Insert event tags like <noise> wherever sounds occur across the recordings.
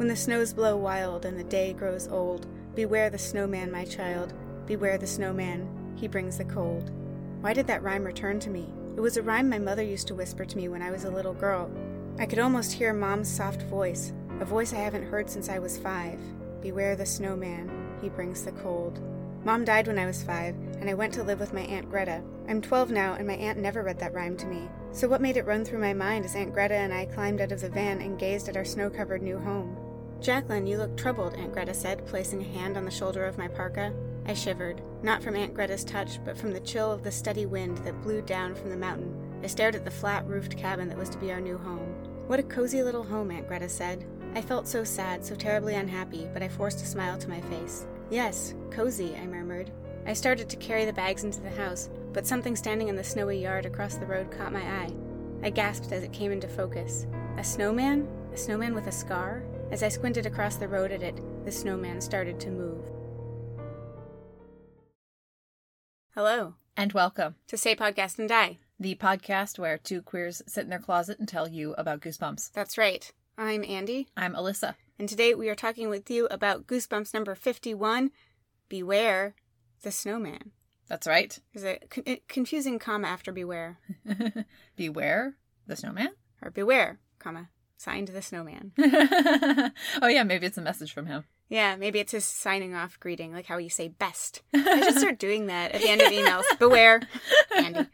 When the snows blow wild and the day grows old, beware the snowman, my child, beware the snowman, he brings the cold. Why did that rhyme return to me? It was a rhyme my mother used to whisper to me when I was a little girl. I could almost hear Mom's soft voice, a voice I haven't heard since I was five. Beware the snowman, he brings the cold. Mom died when I was five, and I went to live with my Aunt Greta. I'm 12 now, and my aunt never read that rhyme to me. So, what made it run through my mind as Aunt Greta and I climbed out of the van and gazed at our snow covered new home? Jacqueline, you look troubled, Aunt Greta said, placing a hand on the shoulder of my parka. I shivered, not from Aunt Greta's touch, but from the chill of the steady wind that blew down from the mountain. I stared at the flat roofed cabin that was to be our new home. What a cozy little home, Aunt Greta said. I felt so sad, so terribly unhappy, but I forced a smile to my face. Yes, cozy, I murmured. I started to carry the bags into the house, but something standing in the snowy yard across the road caught my eye. I gasped as it came into focus. A snowman? A snowman with a scar? As I squinted across the road at it, the snowman started to move. Hello, And welcome, to Say Podcast and Die. the podcast where two queers sit in their closet and tell you about Goosebumps. That's right. I'm Andy, I'm Alyssa. and today we are talking with you about Goosebumps number 51 Beware the Snowman. That's right. <laughs> There's a con- eh, confusing comma after beware, Beware the snowman? or beware, comma, signed the snowman. <laughs> oh, yeah, maybe it's a message from him. Yeah, maybe it's his signing off greeting, like how you say best. <laughs> I should start doing that at the end of emails. Beware, Andy.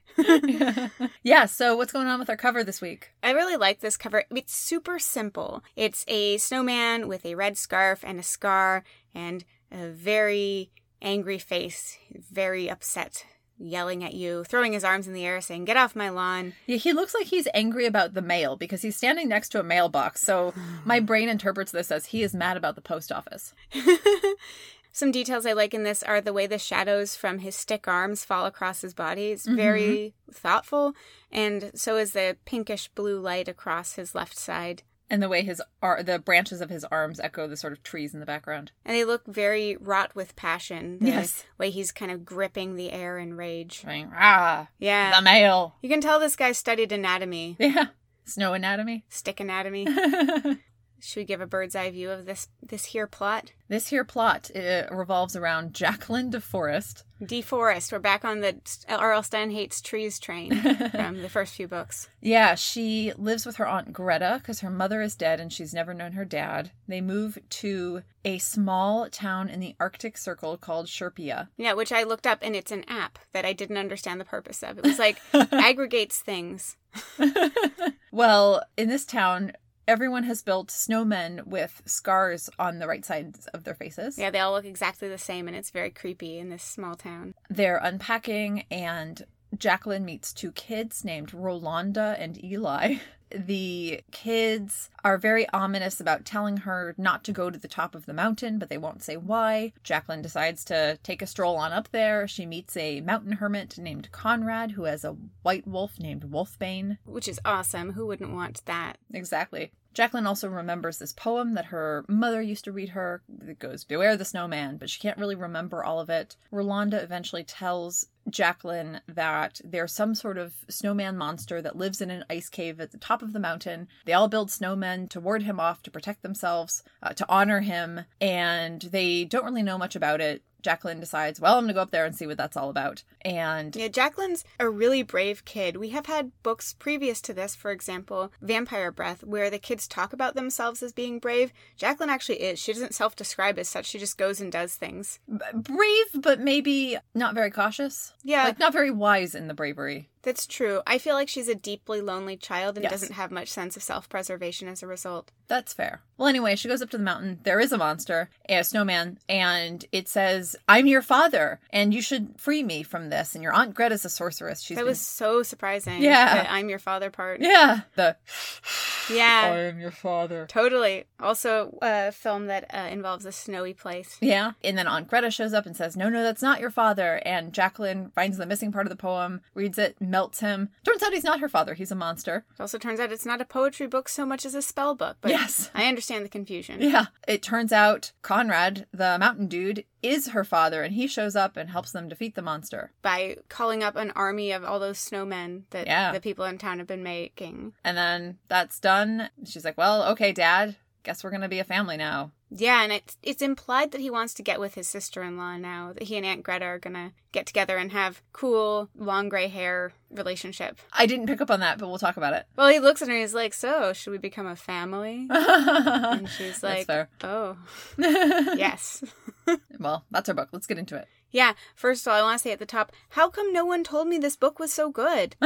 <laughs> yeah, so what's going on with our cover this week? I really like this cover. It's super simple. It's a snowman with a red scarf and a scar and a very angry face, very upset, yelling at you, throwing his arms in the air, saying, Get off my lawn. Yeah, he looks like he's angry about the mail because he's standing next to a mailbox. So <sighs> my brain interprets this as he is mad about the post office. <laughs> Some details I like in this are the way the shadows from his stick arms fall across his body. It's mm-hmm. very thoughtful, and so is the pinkish blue light across his left side. And the way his ar- the branches of his arms echo the sort of trees in the background. And they look very wrought with passion. The Yes. way he's kind of gripping the air in rage. Ah, Yeah. the male. You can tell this guy studied anatomy, Yeah. Snow anatomy. stick anatomy. <laughs> Should we give a bird's eye view of this this here plot? This here plot revolves around Jacqueline DeForest. Deforest. We're back on the R.L. Stine hates trees train <laughs> from the first few books. Yeah, she lives with her aunt Greta because her mother is dead and she's never known her dad. They move to a small town in the Arctic Circle called Sherpia. Yeah, which I looked up, and it's an app that I didn't understand the purpose of. It was like <laughs> aggregates things. <laughs> Well, in this town, everyone has built snowmen with scars on the right sides of their faces. Yeah, they all look exactly the same, and it's very creepy in this small town. They're unpacking, and Jacqueline meets two kids named Rolanda and Eli. <laughs> The kids are very ominous about telling her not to go to the top of the mountain, but they won't say why. Jacqueline decides to take a stroll on up there. She meets a mountain hermit named Conrad who has a white wolf named Wolfbane. Which is awesome. Who wouldn't want that? Exactly. Jacqueline also remembers this poem that her mother used to read her. It goes, Beware the snowman, but she can't really remember all of it. Rolanda eventually tells Jacqueline that there's some sort of snowman monster that lives in an ice cave at the top of the mountain. They all build snowmen to ward him off, to protect themselves, uh, to honor him, and they don't really know much about it. Jacqueline decides, well, I'm going to go up there and see what that's all about. And Yeah, Jacqueline's a really brave kid. We have had books previous to this, for example, Vampire Breath, where the kids talk about themselves as being brave. Jacqueline actually is. She doesn't self describe as such, she just goes and does things. b- brave, but maybe not very cautious. Yeah, Like, not very wise in the bravery. That's true. I feel like she's a deeply lonely child and Yes. doesn't have much sense of self preservation as a result. That's fair. Well, anyway, she goes up to the mountain. There is a monster, a snowman, and it says, I'm your father, and you should free me from this. And your Aunt Greta's a sorceress. She's that been- was so surprising. Yeah. the I'm your father part. Yeah. The Yeah. <laughs> I am your father. Totally. Also, a film that uh, involves a snowy place. Yeah. And then Aunt Greta shows up and says, No, no, that's not your father. And Jacqueline finds the missing part of the poem, reads it, melts him. Turns out he's not her father. He's a monster. It also turns out it's not a poetry book so much as a spell book, but Yes. I understand the confusion. Yeah. It turns out Conrad, the mountain dude, is her father, and he shows up and helps them defeat the monster. By calling up an army of all those snowmen that Yeah. the people in town have been making. And then that's done. She's like, Well, okay, dad, guess we're gonna be a family now. Yeah, and it's it's implied that he wants to get with his sister in law now. That he and Aunt Greta are gonna get together and have cool long gray hair relationship. I didn't pick up on that, but we'll talk about it. Well, he looks at her and he's like, "So, should we become a family?" <laughs> and she's like. "Oh, <laughs> yes." <laughs> well, that's our book. Let's get into it. Yeah, first of all, I want to say at the top, how come no one told me this book was so good?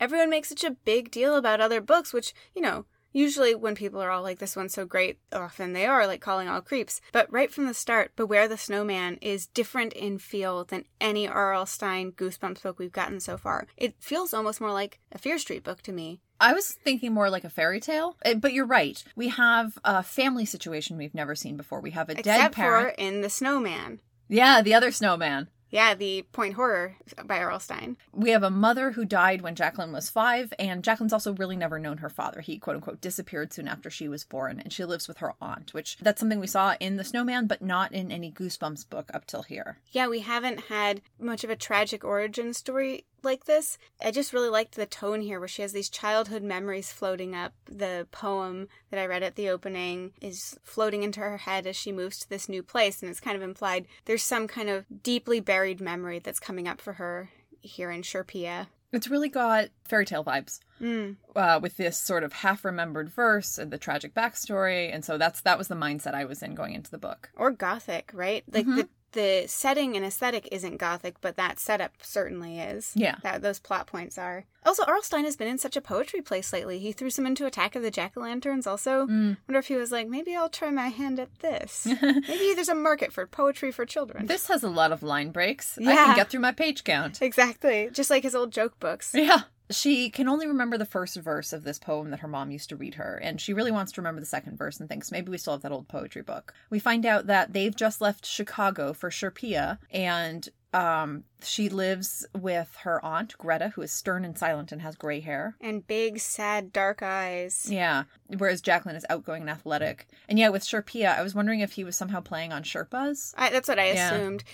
Everyone makes such a big deal about other books, which, you know, usually when people are all like, this one's so great, often they are, like calling all creeps. But right from the start, Beware the Snowman is different in feel than any R.L. Stine Goosebumps book we've gotten so far. It feels almost more like a Fear Street book to me. I was thinking more like a fairy tale, eh, but you're right. We have a family situation we've never seen before. We have a dead parent. in The Snowman. Yeah, the other snowman. Yeah, the Point Horror by R.L. Stine. We have a mother who died when Jacqueline was five, and Jacqueline's also really never known her father. He quote unquote disappeared soon after she was born, and she lives with her aunt, which that's something we saw in The Snowman, but not in any Goosebumps book up till here. Yeah, we haven't had much of a tragic origin story like this. I just really liked the tone here where she has these childhood memories floating up. The poem that I read at the opening is floating into her head as she moves to this new place, and it's kind of implied there's some kind of deeply buried memory that's coming up for her here in Sherpia. It's really got fairy tale vibes. Mm. uh, with this sort of half remembered verse and the tragic backstory, and so that's that was the mindset I was in going into the book. Or gothic, right? Like Mhm. the the setting and aesthetic isn't gothic, but that setup certainly is. Yeah. That those plot points are. Also, R.L. Stine has been in such a poetry place lately. He threw some into Attack of the Jack o' Lanterns. Also, Mm. wonder if he was like, maybe I'll try my hand at this. <laughs> maybe there's a market for poetry for children. This has a lot of line breaks. Yeah. I can get through my page count. exactly, just like his old joke books. Yeah. She can only remember the first verse of this poem that her mom used to read her, and she really wants to remember the second verse and thinks maybe we still have that old poetry book. We find out that they've just left Chicago for Sherpia, and um, she lives with her aunt, Greta, who is stern and silent and has gray hair. And big, sad, dark eyes. Yeah, whereas Jacqueline is outgoing and athletic. And yeah, with Sherpia, I was wondering if he was somehow playing on Sherpas. I, that's what I Yeah. assumed.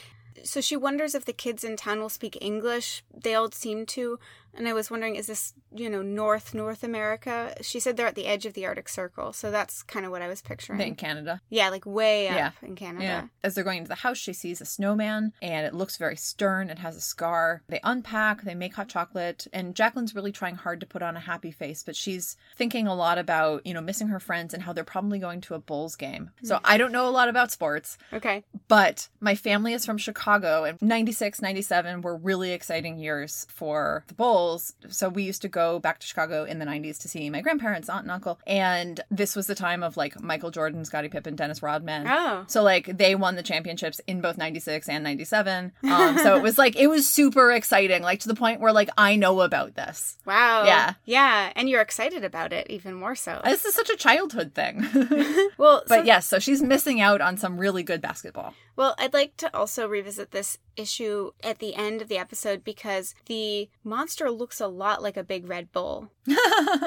So she wonders if the kids in town will speak English. They all seem to. And I was wondering, is this, you know, North, North America? She said they're at the edge of the Arctic Circle. So that's kind of what I was picturing. In Canada. Yeah, like way up Yeah. in Canada. Yeah. As they're going into the house, she sees a snowman and it looks very stern. It has a scar. They unpack, they make hot chocolate, and Jacqueline's really trying hard to put on a happy face, but she's thinking a lot about, you know, missing her friends and how they're probably going to a Bulls game. So mm-hmm. I don't know a lot about sports, Okay. but my family is from Chicago and 96, 97 were really exciting years for the Bulls. So we used to go back to Chicago in the 90s to see my grandparents, aunt and uncle. And this was the time of like Michael Jordan, Scottie Pippen, Dennis Rodman. Oh. So like they won the championships in both 96 and 97. <laughs> Um, so it was like it was super exciting, like to the point where like I know about this. Wow. Yeah. Yeah. And you're excited about it even more so. This is such a childhood thing. <laughs> <laughs> well, so- but yes, so she's missing out on some really good basketball. Well, I'd like to also revisit this issue at the end of the episode because the monster looks a lot like a big red bull. <laughs>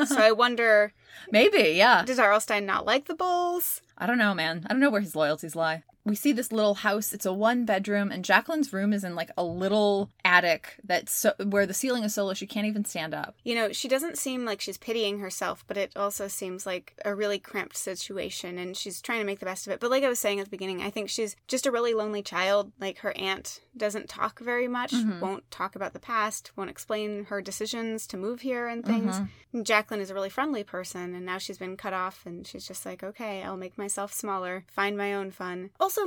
So I wonder, Maybe, yeah. does R.L. Stine not like the bulls? I don't know, man. I don't know where his loyalties lie. We see this little house. It's a one bedroom, and Jacqueline's room is in like a little attic that's so, where the ceiling is so low she can't even stand up. You know, she doesn't seem like she's pitying herself, but it also seems like a really cramped situation and she's trying to make the best of it. But like I was saying at the beginning, I think she's just a really lonely child. Like her aunt doesn't talk very much, Mhm. won't talk about the past, won't explain her decisions to move here and things. Mhm. And Jacqueline is a really friendly person, and now she's been cut off, and she's just like, okay, I'll make myself smaller, find my own fun. Also,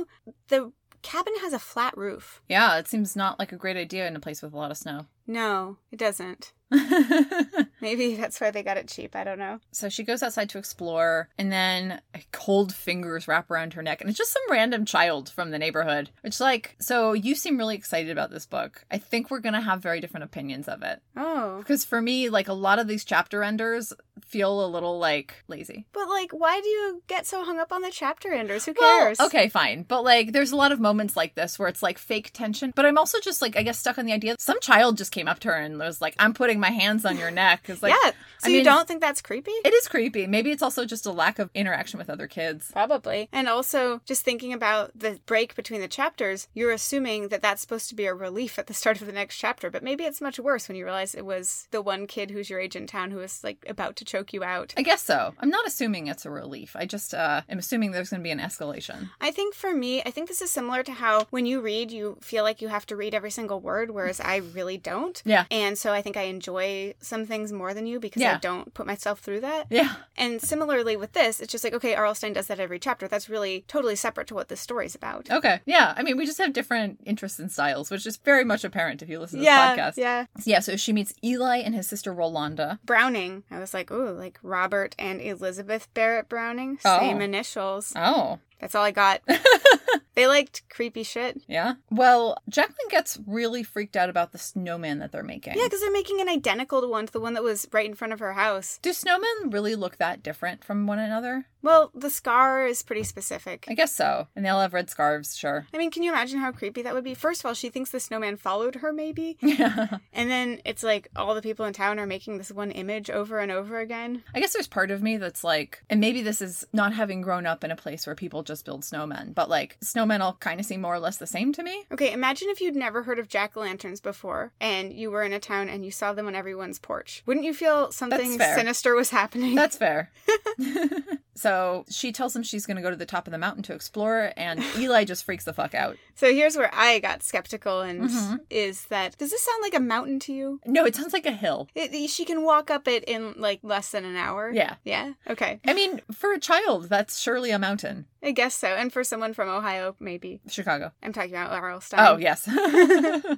the cabin has a flat roof. Yeah, it seems not like a great idea in a place with a lot of snow. No, it doesn't. <laughs> Maybe that's why they got it cheap. I don't know. so she goes outside to explore, and then cold fingers wrap around her neck, and it's just some random child from the neighborhood. Which, like, so you seem really excited about this book. I think we're gonna have very different opinions of it. Oh. Because for me, like, a lot of these chapter enders feel a little, like, lazy. But, like, why do you get so hung up on the chapter enders? Who Well, cares? okay, fine. But like there's a lot of moments like this where it's like fake tension. But I'm also just like I guess stuck on the idea that some child just came up to her and was like, "I'm putting my hands on your neck." It's like, yeah. So I you mean- don't think that's creepy? it is creepy. Maybe it's also just a lack of interaction with other kids. Probably. And also, just thinking about the break between the chapters, you're assuming that that's supposed to be a relief at the <laughs> start of the next chapter, but maybe it's much worse when you realize it was the one kid who's your age in town who was like about to choke you out. I guess so. I'm not assuming it's a relief. I just uh, am assuming there's going to be an escalation. I think for me, I think this is similar to how when you read, you feel like you have to read every single word, whereas I really don't. Yeah. And so I think I enjoy some things more than you because I don't put myself through that. Yeah. And similarly with this, it's just like, okay, R.L. Stine does that every chapter. That's really totally separate to what this story's about. Okay. Yeah. I mean, we just have different interests and styles, which is very much apparent if you listen to yeah, this podcast. yeah. Yeah. So she meets Eli and his sister Rolanda. Browning. I was like, ooh, like Robert and Elizabeth Barrett Browning. Oh. Same initials. Oh. That's all I got. <laughs> they liked creepy shit. Yeah. Well, Jacqueline gets really freaked out about the snowman that they're making. Yeah, because they're making an identical one to the one that was right in front of her house. Do snowmen really look that different from one another? Well, the scar is pretty specific. I guess so. And they all have red scarves, sure. I mean, can you imagine how creepy that would be? First of all, she thinks the snowman followed her, maybe. <laughs> Yeah. And then it's like all the people in town are making this one image over and over again. I guess there's part of me that's like, and maybe this is not having grown up in a place where people just build snowmen, but like snowmen all kind of seem more or less the same to me. Okay, imagine if you'd never heard of jack o' lanterns before and you were in a town and you saw them on everyone's porch. Wouldn't you feel something sinister was happening? That's fair. <laughs> <laughs> so she tells him she's going to go to the top of the mountain to explore, and <laughs> Eli just freaks the fuck out. so here's where I got skeptical and Mhm. is that does this sound like a mountain to you? No, it sounds like a hill. It, she can walk up it in like less than an hour. Yeah. Yeah. Okay. I mean, for a child, that's surely a mountain. I guess so. And for someone from Ohio, maybe. Chicago. I'm talking about R.L. Stine. Oh, yes.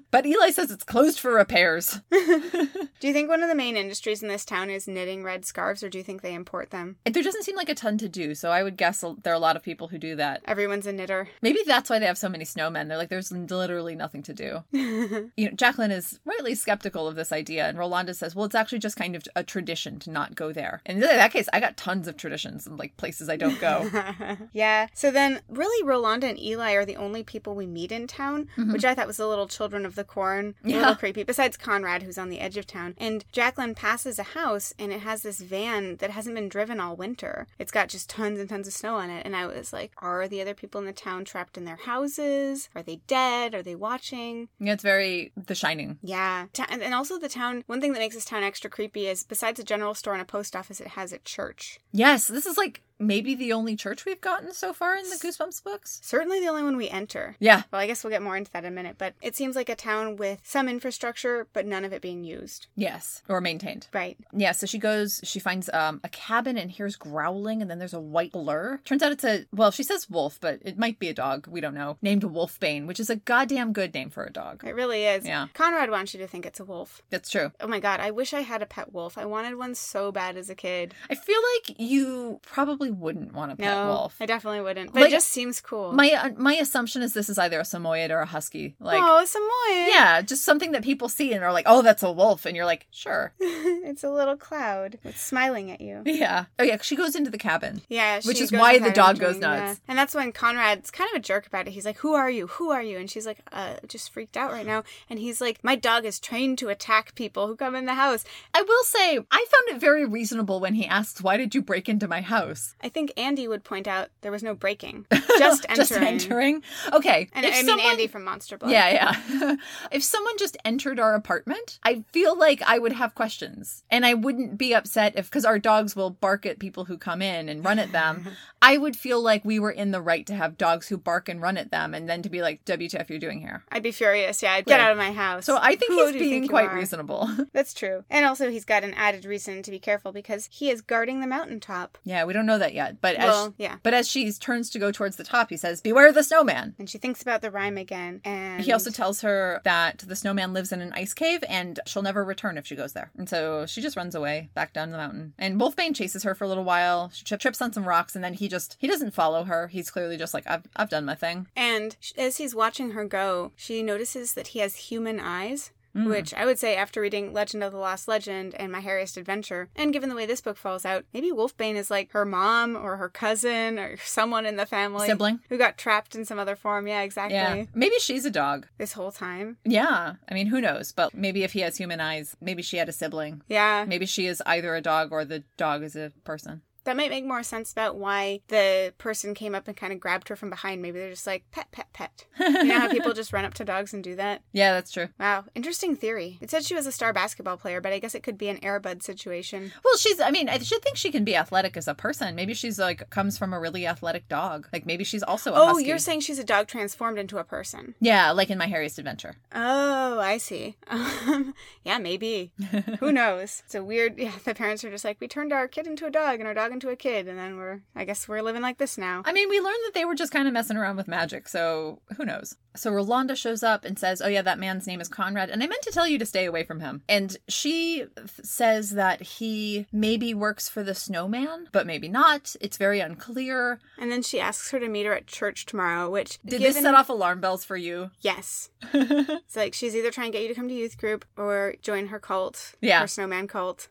<laughs> but Eli says it's closed for repairs. <laughs> Do you think one of the main industries in this town is knitting red scarves, or do you think they import them? There doesn't seem like a ton to do, so I would guess there are a lot of people who do that. Everyone's a knitter. Maybe that's why they have so many snowmen. They're like, there's literally nothing to do. <laughs> You know, Jacqueline is rightly skeptical of this idea, and Rolanda says, well, it's actually just kind of a tradition to not go there. And in that case, I got tons of traditions and like places I don't go. yeah. So then, really, Rolanda and Eli are the only people we meet in town, mm-hmm. which I thought was the little children of the corn. A Yeah. little creepy. Besides Conrad, who's on the edge of town. And Jacqueline passes a house, and it has this van that hasn't been driven all winter. It's got just tons and tons of snow on it. And I was like, are the other people in the town trapped in their houses? Are they dead? Are they watching? yeah, it's very The Shining. Yeah. And also, the town, one thing that makes this town extra creepy is besides a general store and a post office, it has a church. Yes, this is like maybe the only church we've gotten so far in the Goosebumps books. Certainly the only one we enter. Yeah. Well, I guess we'll get more into that in a minute, but it seems like a town with some infrastructure, but none of it being used. Yes. Or maintained. Right. Yeah, so she goes, she finds um, a cabin and hears growling, and then there's a white blur. Turns out it's a, well, she says wolf, but it might be a dog, we don't know, named Wolfbane, which is a goddamn good name for a dog. It really is. Yeah. Conrad wants you to think it's a wolf. That's true. Oh my god, I wish I had a pet wolf. I wanted one so bad as a kid. I feel like you probably wouldn't want a pet no, wolf. I definitely wouldn't. But Like, it just seems cool. My uh, my assumption is this is either a Samoyed or a husky. Like, oh, a Samoyed. yeah, just something that people see and are like, oh, that's a wolf, and you're like, sure, <laughs> it's a little cloud. It's smiling at you. yeah. Oh yeah, she goes into the cabin. Yeah, Which is why the ahead dog goes nuts. that. And that's when Conrad's kind of a jerk about it. He's like, "Who are you? Who are you?" And she's like, "Uh, just freaked out right now." And he's like, "My dog is trained to attack people who come in the house." I will say, I found it very reasonable when he asks, "Why did you break into my house?" I think Andy would point out there was no breaking, <laughs> <laughs> just entering. just entering. Okay, And if I mean someone- Andy from Monster Blood. Yeah, yeah. <laughs> if someone just entered our apartment, I feel like I would have questions. And I wouldn't be upset if, because our dogs will bark at people who come in and run at them. I would feel like we were in the right to have dogs who bark and run at them and then to be like, WTF, you're doing here. I'd be furious. Yeah, I'd get Yeah. out of my house. So I think Who he's being think quite reasonable. That's true. And also, he's got an added reason to be careful because he is guarding the mountaintop. yeah, we don't know that yet. But as, Well, yeah. but as she turns to go towards the top, he says, Beware the snowman. And she thinks about the rhyme again. And He also tells her that the snowman lives in an ice cave and she'll never return if she goes there. And so she just runs away back down the mountain. And Wolfbane chases her for a little while. She trips on some rocks and then he just he doesn't follow her. He's clearly just like I've I've done my thing. And as he's watching her go, she notices that he has human eyes. Mm. which I would say after reading Legend of the Lost Legend and My Hairiest Adventure, and given the way this book falls out, maybe Wolfbane is like her mom or her cousin or <laughs> someone in the family. Sibling. Who got trapped in some other form. Yeah, exactly. Yeah. Maybe she's a dog. This whole time. Yeah. I mean, who knows? But maybe if he has human eyes, maybe she had a sibling. Yeah. Maybe she is either a dog or the dog is a person. That might make more sense about why the person came up and kind of grabbed her from behind. Maybe they're just like, pet, pet, pet. <laughs> You know how people just run up to dogs and do that? Yeah, that's true. Wow, interesting theory. It said she was a star basketball player, but I guess it could be an Air Bud situation. Well, she's, I mean, I should think she can be athletic as a person. Maybe she's like, comes from a really athletic dog. Like maybe she's also a Oh, husky. you're saying she's a dog transformed into a person. Yeah, like in My Hairiest Adventure. Oh, I see. <laughs> Um, yeah, maybe. <laughs> Who knows? It's a weird. Yeah, the parents are just like, we turned our kid into a dog and our dog into a kid, and then we're. I guess we're living like this now. I mean, we learned that they were just kind of messing around with magic, so who knows? So Rolanda shows up and says, Oh, yeah, that man's name is Conrad, and I meant to tell you to stay away from him. And she th- says that he maybe works for the snowman, but maybe not. It's very unclear. And then she asks her to meet her at church tomorrow, which Did given- this set off alarm bells for you? Yes. <laughs> it's like she's either trying to get you to come to youth group or join her cult. Yeah. Her snowman cult.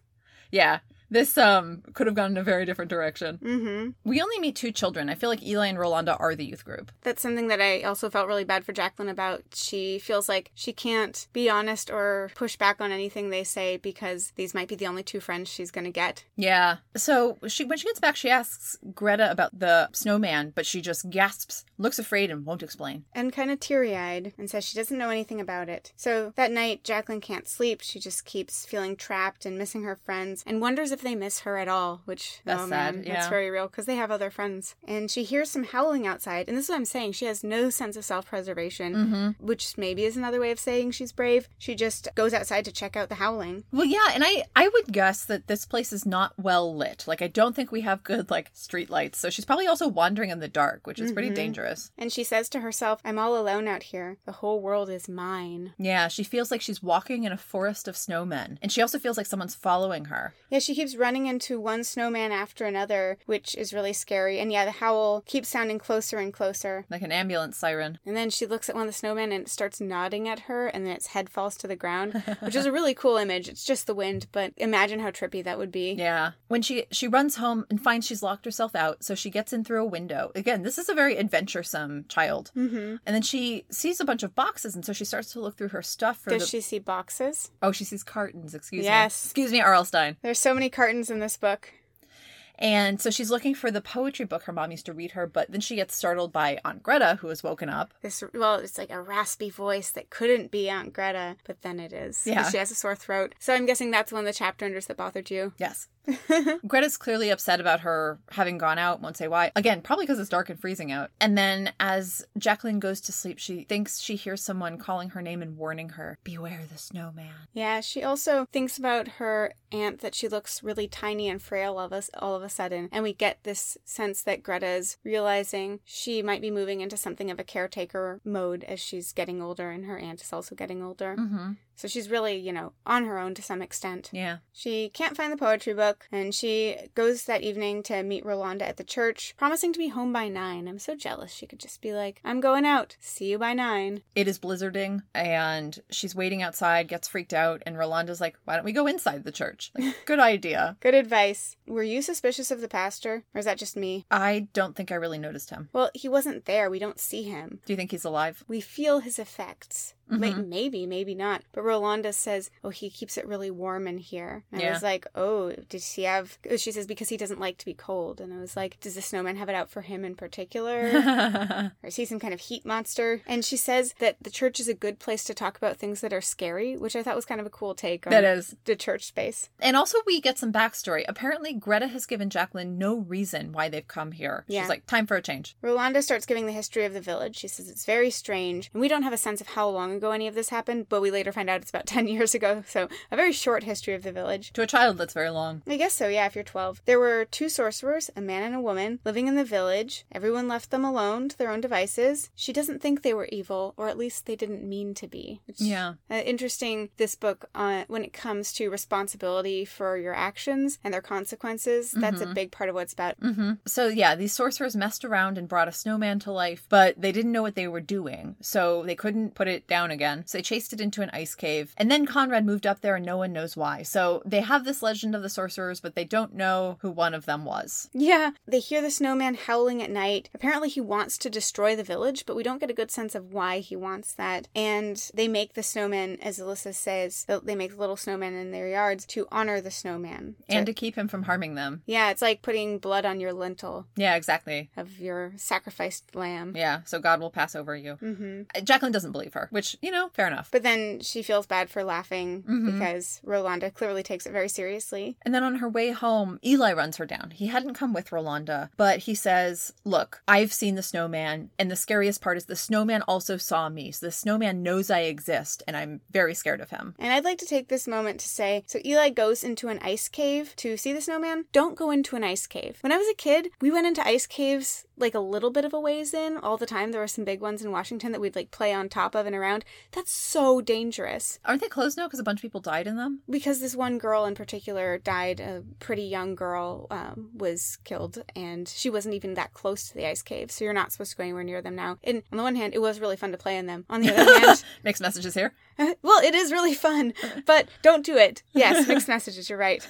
Yeah. This um could have gone in a very different direction. Mm-hmm. We only meet two children. I feel like Eli and Rolanda are the youth group. That's something that I also felt really bad for Jacqueline about. She feels like she can't be honest or push back on anything they say because these might be the only two friends she's going to get. Yeah. So she when she gets back, she asks Greta about the snowman, but she just gasps, looks afraid, and won't explain. And kind of teary eyed and says she doesn't know anything about it. So that night, Jacqueline can't sleep. She just keeps feeling trapped and missing her friends and wonders if they miss her at all, which, That's oh sad, man, yeah. that's very real because they have other friends. And she hears some howling outside. And this is what I'm saying. She has no sense of self preservation, Mm-hmm. which maybe is another way of saying she's brave. She just goes outside to check out the howling. Well, yeah, and I I would guess that this place is not well lit. Like I don't think we have good like street lights. So she's probably also wandering in the dark, which is pretty Mhm. dangerous. And she says to herself, I'm all alone out here. The whole world is mine. Yeah, she feels like she's walking in a forest of snowmen, and she also feels like someone's following her. Yeah, she keeps running into one snowman after another, which is really scary. And yeah, the howl keeps sounding closer and closer. Like an ambulance siren. And then she looks at one of the snowmen and it starts nodding at her, and then its head falls to the ground, which is a really cool image. It's just the wind, but imagine how trippy that would be. Yeah. When she she runs home and finds she's locked herself out, so she gets in through a window. Again, this is a very adventuresome child. Mm-hmm. And then she sees a bunch of boxes, and so she starts to look through her stuff for Does the. she see boxes? Oh, she sees cartons. Excuse me. Yes. Excuse me, R.L. Stine. There's so many cartons in this book. And so she's looking for the poetry book her mom used to read her, but then she gets startled by Aunt Greta, who has woken up. This well, it's like a raspy voice that couldn't be Aunt Greta, but then it is. Yeah. She has a sore throat. So I'm guessing that's one of the chapter enders that bothered you. Yes. <laughs> Greta's clearly upset about her having gone out, won't say why. Again, probably because it's dark and freezing out. And then as Jacqueline goes to sleep, she thinks she hears someone calling her name and warning her, Beware the snowman. Yeah, she also thinks about her aunt that she looks really tiny and frail all of us all of a sudden, and we get this sense that Greta's realizing she might be moving into something of a caretaker mode as she's getting older, and her aunt is also getting older. Mm-hmm. So she's really, you know, on her own to some extent. Yeah. She can't find the poetry book, and she goes that evening to meet Rolanda at the church, promising to be home by nine. I'm so jealous. She could just be like, I'm going out. See you by nine. It is blizzarding, and she's waiting outside, gets freaked out, and Rolanda's like, Why don't we go inside the church? Like, <laughs> good idea. Good advice. Were you suspicious of the pastor, or is that just me? I don't think I really noticed him. Well, he wasn't there. We don't see him. Do you think he's alive? We feel his effects. Mhm. Maybe, maybe not. But Rolanda says, "Oh, he keeps it really warm in here." And I was like, "Oh, did she have?" oh, She says because he doesn't like to be cold. And I was like, "Does the snowman have it out for him in particular?" <laughs> or is he some kind of heat monster? And she says that the church is a good place to talk about things that are scary, which I thought was kind of a cool take on that is. the church space. And also, we get some backstory. Apparently, Greta has given Jacqueline no reason why they've come here. Yeah. She's like, time for a change. Rolanda starts giving the history of the village. She says it's very strange, and we don't have a sense of how long ago any of this happened, but we later find out it's about <laughs> 10 years ago, so a very short history of the village. To a child, that's very long. I guess so, yeah, if you're 12. There were two sorcerers, a man and a woman, living in the village. Everyone left them alone to their own devices. She doesn't think they were evil, or at least they didn't mean to be. Yeah. uh, interesting, this book, uh, when it comes to responsibility for your actions and their consequences, that's a big part of what it's about. hmm So, yeah, these sorcerers messed around and brought a snowman to life, but they didn't know what they were doing. So they couldn't put it down down again. So they chased it into an ice cave. And then Conrad moved up there and no one knows why. So they have this legend of the sorcerers, but they don't know who one of them was. Yeah, they hear the snowman howling at night. Apparently, he wants to destroy the village, but we don't get a good sense of why he wants that. And they make the snowman, as Alyssa says, they make little snowmen in their yards to honor the snowman. And to keep him from harming them. Yeah, it's like putting blood on your lintel Yeah, exactly. of your sacrificed lamb. Yeah, so God will pass over you. hmm Uh, Jacqueline doesn't believe her, which, you know, fair enough. But then she feels bad for laughing Mhm. because Rolanda clearly takes it very seriously. And then on her way home, Eli runs her down. He hadn't come with Rolanda, but he says, Look, I've seen the snowman, and the scariest part is the snowman also saw me. So the snowman knows I exist, and I'm very scared of him. And I'd like to take this moment to say so Eli goes into an ice cave to see the snowman. Don't go into an ice cave. When I was a kid, we went into ice caves like a little bit of a ways in all the time. There were some big ones in Washington that we'd like play on top of and around. That's so dangerous. Aren't they closed now because a bunch of people died in them? Because this one girl in particular died, a pretty young girl um, was killed, and she wasn't even that close to the ice cave, so you're not supposed to go anywhere near them now. And on the one hand, it was really fun to play in them. On the other hand, <laughs> Mixed messages here. <laughs> well, it is really fun, but don't do it. Yes, mixed <laughs> messages, you're right.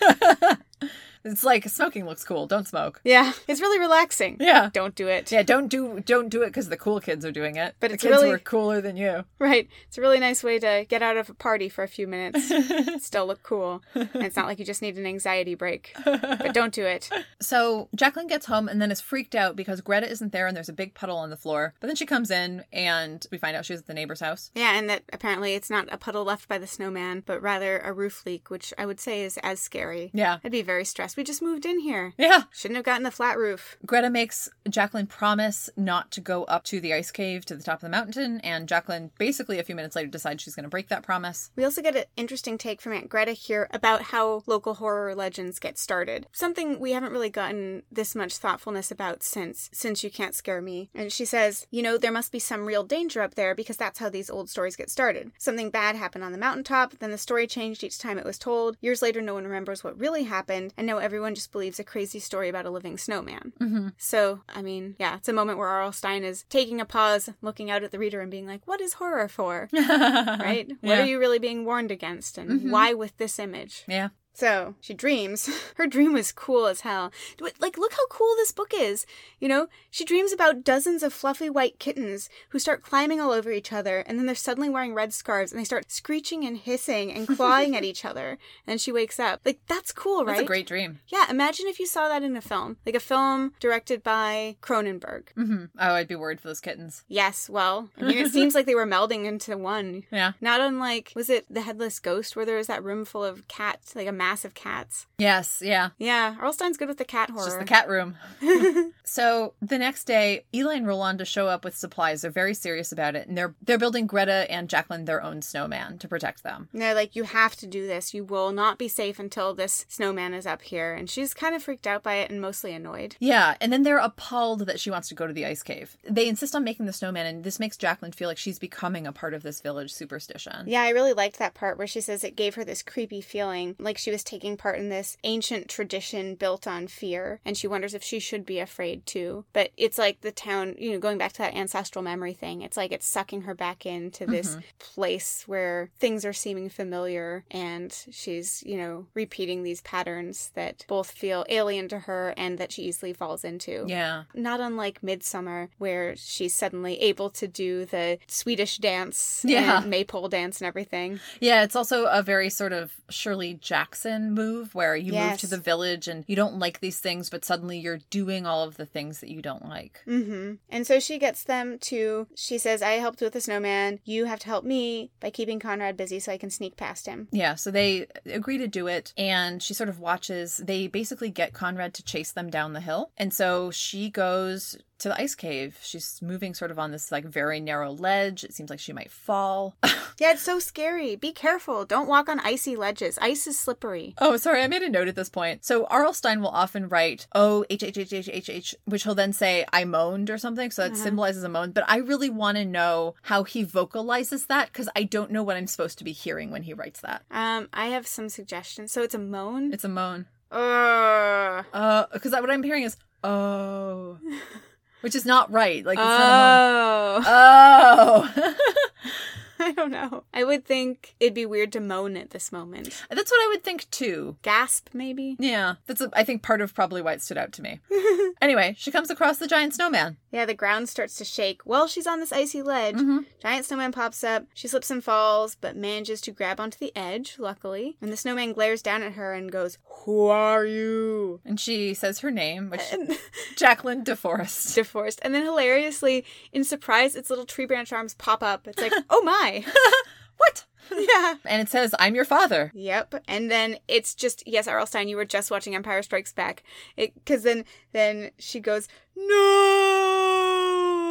It's like smoking looks cool. Don't smoke. Yeah, it's really relaxing. Yeah. Don't do it. Yeah, don't do don't do it because the cool kids are doing it. But the it's kids really- who are cooler than you. Right. It's a really nice way to get out of a party for a few minutes, <laughs> still look cool. And it's not like you just need an anxiety break. But don't do it. So Jacqueline gets home and then is freaked out because Greta isn't there and there's a big puddle on the floor. But then she comes in and we find out she's at the neighbor's house. Yeah, and that apparently it's not a puddle left by the snowman, but rather a roof leak, which I would say is as scary. Yeah. I'd be very We just moved in here. Yeah. Shouldn't have gotten the flat roof. Greta makes Jacqueline promise not to go up to the ice cave to the top of the mountain, and Jacqueline basically a few minutes later decides she's going to break that promise. We also get an interesting take from Aunt Greta here about how local horror legends get started. Something we haven't really gotten this much thoughtfulness about since since you can't scare me. And she says, you know, there must be some real danger up there because that's how these old stories get started. Something bad happened on the mountaintop, then the story changed each time it was told. Years later no one remembers what really happened, and now everyone just believes a crazy story about a living snowman. Mm-hmm. So, I mean, yeah, it's a moment where R.L. Stine is taking a pause, looking out at the reader and being like, what is horror for? <laughs> right? What Yeah. are you really being warned against, and Mhm. why with this image? Yeah. So she dreams. <laughs> Her dream was cool as hell. Like, look how cool this book is. You know, she dreams about dozens of fluffy white kittens who start climbing all over each other, and then they're suddenly wearing red scarves, and they start screeching and hissing and clawing at each other. And then she wakes up. Like, that's cool, right? That's a great dream. Yeah, imagine if you saw that in a film, like a film directed by Cronenberg. hmm Oh, I'd be worried for those kittens. Yes, well, I mean, it seems like they were melding into one. <laughs> Yeah. Not unlike, was it The Headless Ghost, where there was that room full of cats, like a mass of cats? Yes. Yeah. Yeah, R.L. Stine's good with the cat It's horror. just the cat room. <laughs> so the next day, Eli and Rolanda show up with supplies. They're very serious about it, and they're they're building Greta and Jacqueline their own snowman to protect them. And they're like, you have to do this. You will not be safe until this snowman is up here. And she's kind of freaked out by it and mostly annoyed. Yeah, and then they're appalled that she wants to go to the ice cave. They insist on making the snowman, and this makes Jacqueline feel like she's becoming a part of this village superstition. Yeah, I really liked that part where she says it gave her this creepy feeling, like she was taking part in this ancient tradition built on fear, and she wonders if she should be afraid too. But it's like the town, you know, going back to that ancestral memory thing, it's like it's sucking her back into this mm-hmm. place where things are seeming familiar, and she's, you know, repeating these patterns that both feel alien to her and that she easily falls into. Yeah. Not unlike Midsummer, where she's suddenly able to do the Swedish dance, Yeah. and maypole dance, and everything. Yeah, it's also a very sort of Shirley Jackson move where you move to the village and you don't like these things, but suddenly you're doing all of the things that you don't like. Mm-hmm. And so she gets them to. She says, "I helped with the snowman. You have to help me by keeping Conrad busy so I can sneak past him." Yeah, so they agree to do it, and she sort of watches. They basically get Conrad to chase them down the hill, and so she goes to the ice cave. She's moving sort of on this like very narrow ledge. It seems like she might fall. <laughs> Yeah, it's so scary. Be careful. Don't walk on icy ledges. Ice is slippery. oh, sorry, I made a note at this point. So R.L. Stine will often write "Oh h h h h h h," which he'll then say "I moaned" or something, so that Uh-huh. symbolizes a moan. But I really want to know how he vocalizes that because I don't know what I'm supposed to be hearing when he writes that. Um, I have some suggestions. So it's a moan. It's a moan. Uh, because what I'm hearing is oh, <laughs> which is not right. Like it's not a moan. Oh. Oh. <laughs> <laughs> I don't know. I would think it'd be weird to moan at this moment. That's what I would think too. Gasp, maybe? Yeah, that's a, I think part of probably why it stood out to me. <laughs> anyway, she comes across the giant snowman. Yeah, the ground starts to shake while she's on this icy ledge. Mm-hmm. Giant snowman pops up. She slips and falls, but manages to grab onto the edge, luckily. And the snowman glares down at her and goes, Who are you? And she says her name, which <laughs> Jacqueline DeForest. DeForest. And then hilariously, in surprise, its little tree branch arms pop up. It's like, oh my. <laughs> what? yeah. And it says, I'm your father. Yep. And then it's just yes, R.L. Stine, you were just watching Empire Strikes Back. Because then then she goes, No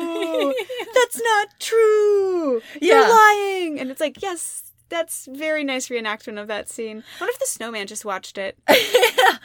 <laughs> That's not true. You're lying. And it's like, yes, that's very nice reenactment of that scene. What if the snowman just watched it? <laughs>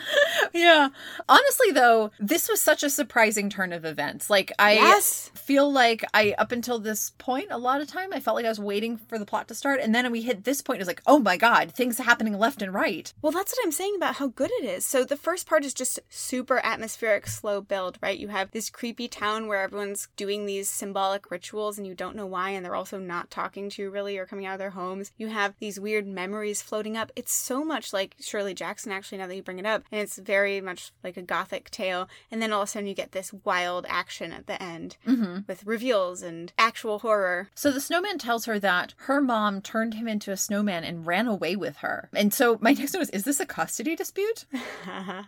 <laughs> yeah. Honestly, though, this was such a surprising turn of events. Like, I Yes. feel like I, up until this point, a lot of time, I felt like I was waiting for the plot to start. And then we hit this point, it was like, oh my God, things happening left and right. Well, that's what I'm saying about how good it is. So the first part is just super atmospheric, slow build, right? You have this creepy town where everyone's doing these symbolic rituals and you don't know why, and they're also not talking to you really or coming out of their homes. You have these weird memories floating up. It's so much like Shirley Jackson, actually, now that you bring it up, and it's very much like a gothic tale. And then all of a sudden you get this wild action at the end Mm-hmm. with reveals and actual horror. So the snowman tells her that her mom turned him into a snowman and ran away with her. And so my <laughs> next note is, is this a custody dispute? <laughs>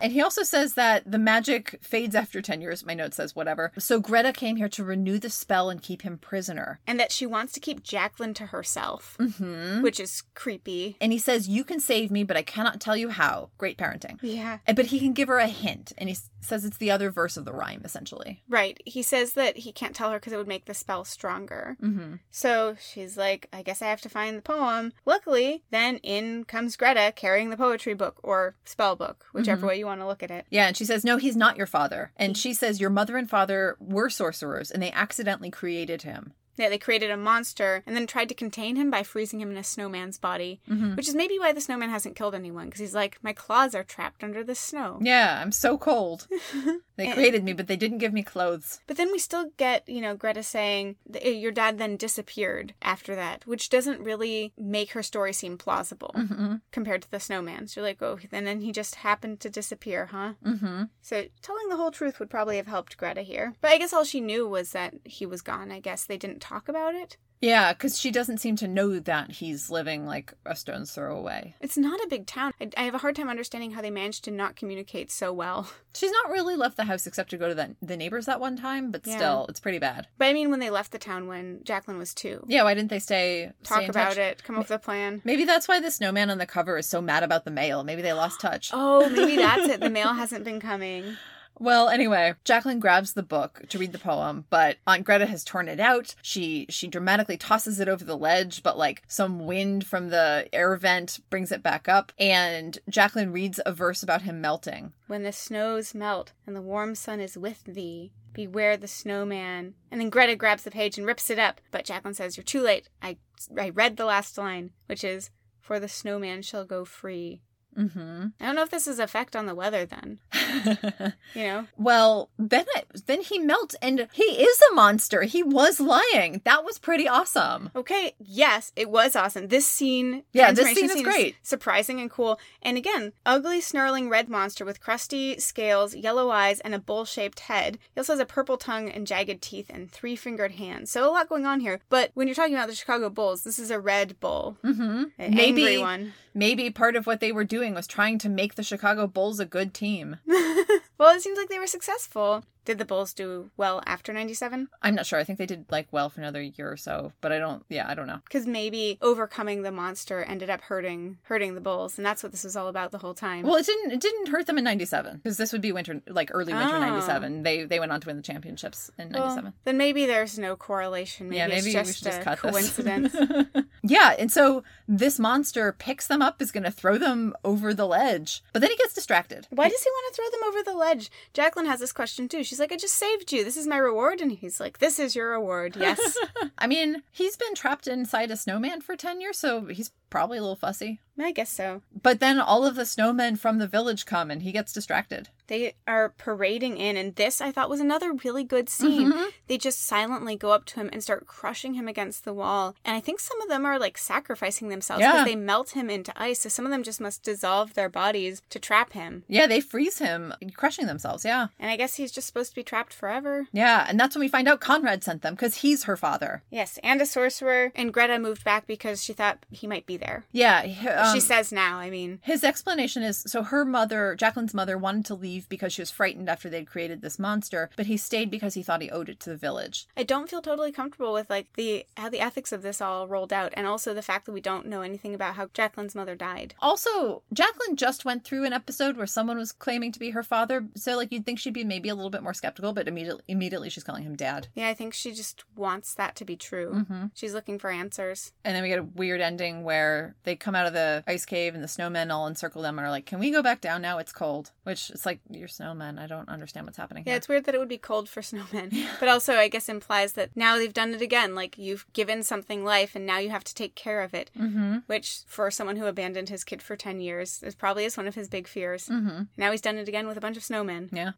And he also says that the magic fades after 10 years. My note says whatever. So Greta came here to renew the spell and keep him prisoner. and that she wants to keep Jacqueline to herself, Mm-hmm. which is creepy. And he says, You can save me, but I cannot tell you how. Great parenting. Yeah. And- But he can give her a hint. And he says it's the other verse of the rhyme, essentially. Right. He says that he can't tell her because it would make the spell stronger. Mm-hmm. So she's like, I guess I have to find the poem. Luckily, then in comes Greta carrying the poetry book or spell book, whichever Mhm. way you want to look at it. Yeah, and she says, No, he's not your father. And she says, Your mother and father were sorcerers, and they accidentally created him. Yeah, they created a monster and then tried to contain him by freezing him in a snowman's body, Mhm. which is maybe why the snowman hasn't killed anyone because he's like, my claws are trapped under the snow. Yeah, I'm so cold. <laughs> They And- created me, but they didn't give me clothes. But then we still get, you know, Greta saying uh, your dad then disappeared after that, which doesn't really make her story seem plausible Mm-hmm. compared to the snowman. So you're like, oh, and then he just happened to disappear, huh? Mm-hmm. So telling the whole truth would probably have helped Greta here. But I guess all she knew was that he was gone. I guess they didn't talk about it. Yeah, because she doesn't seem to know that he's living like a stone's throw away. It's not a big town. I, I have a hard time understanding how they managed to not communicate so well. <laughs> She's not really left the house except to go to the, the neighbors that one time, but Yeah. still, it's pretty bad. But I mean, when they left the town when Jacqueline was two, Yeah, why didn't they stay talk stay about touch? it, come up with a plan. Maybe that's why the snowman on the cover is so mad about the mail. Maybe they lost touch. Oh, maybe that's it. The <laughs> mail hasn't been coming. Well, anyway, Jacqueline grabs the book to read the poem, but Aunt Greta has torn it out. She she dramatically tosses it over the ledge, but like some wind from the air vent brings it back up, and Jacqueline reads a verse about him melting. When the snows melt and the warm sun is with thee, beware the snowman. And then Greta grabs the page and rips it up. But Jacqueline says, You're too late. I, I read the last line, which is, For the snowman shall go free. Mm-hmm. I don't know if this is effect on the weather then. <laughs> You know? well, then I, then he melts, and he is a monster. He was lying. That was pretty awesome. Okay, yes, it was awesome. This scene, Yeah, this transformation scene is great. surprising and cool. And again, ugly, snarling red monster with crusty scales, yellow eyes, and a bowl-shaped head. He also has a purple tongue and jagged teeth and three-fingered hands. So a lot going on here. But when you're talking about the Chicago Bulls, this is a red bull, Mm-hmm. Maybe one. maybe part of what they were doing was trying to make the Chicago Bulls a good team. <laughs> well, it seems like they were successful. Did the Bulls do well after '97? I'm not sure. I think they did like well for another year or so, but I don't. Yeah, I don't know. Because maybe overcoming the monster ended up hurting hurting the Bulls, and that's what this was all about the whole time. Well, it didn't. It didn't hurt them in '97 because this would be winter, like early winter Oh. '97. They they went on to win the championships in Well, '97. then maybe there's no correlation. Maybe yeah, maybe it's just just a cut coincidence. <laughs> yeah, and so this monster picks them up, is going to throw them over the ledge, but then he gets distracted. Why does he want to throw them over the ledge? Jacqueline has this question too. She's like, I just saved you. This is my reward. And he's like, This is your reward. Yes. <laughs> I mean, he's been trapped inside a snowman for 10 years, so he's Probably a little fussy. I guess so. But then all of the snowmen from the village come and he gets distracted. They are parading in, and this I thought was another really good scene. Mhm. They just silently go up to him and start crushing him against the wall. And I think some of them are like sacrificing themselves because Yeah. they melt him into ice. So some of them just must dissolve their bodies to trap him. Yeah, they freeze him, crushing themselves. Yeah. And I guess he's just supposed to be trapped forever. Yeah. And that's when we find out Conrad sent them because he's her father. Yes, and a sorcerer. And Greta moved back because she thought he might be there. Yeah. um, she says now, I mean. His explanation is so her mother, Jacqueline's mother, wanted to leave because she was frightened after they'd created this monster, but he stayed because he thought he owed it to the village. I don't feel totally comfortable with like the how the ethics of this all rolled out, and also the fact that we don't know anything about how Jacqueline's mother died. Also, Jacqueline just went through an episode where someone was claiming to be her father, so like you'd think she'd be maybe a little bit more skeptical, but immediately immediately she's calling him dad. Yeah, I think she just wants that to be true. Mm-hmm. She's looking for answers. And then we get a weird ending where they come out of the ice cave and the snowmen all encircle them and are like, "Can we go back down now? It's cold." Which it's like you're snowmen. I don't understand what's happening Yeah, here. it's weird that it would be cold for <laughs> snowmen, but also I guess implies that now they've done it again. Like you've given something life, and now you have to take care of it. mm-hmm. Which, for someone who abandoned his kid for ten years, is probably is one of his big fears. Mm-hmm. Now he's done it again with a bunch of snowmen. Yeah.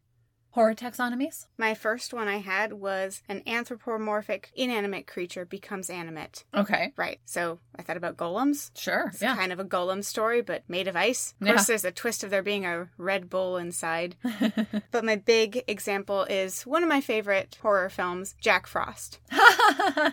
Horror taxonomies. My first one I had was an anthropomorphic inanimate creature becomes animate. Okay. Right. So I thought about golems. Sure. It's Yeah. kind of a golem story, but made of ice. Of Yeah. course, there's a twist of there being a Red Bull inside. <laughs> But my big example is one of my favorite horror films, Jack Frost. <laughs>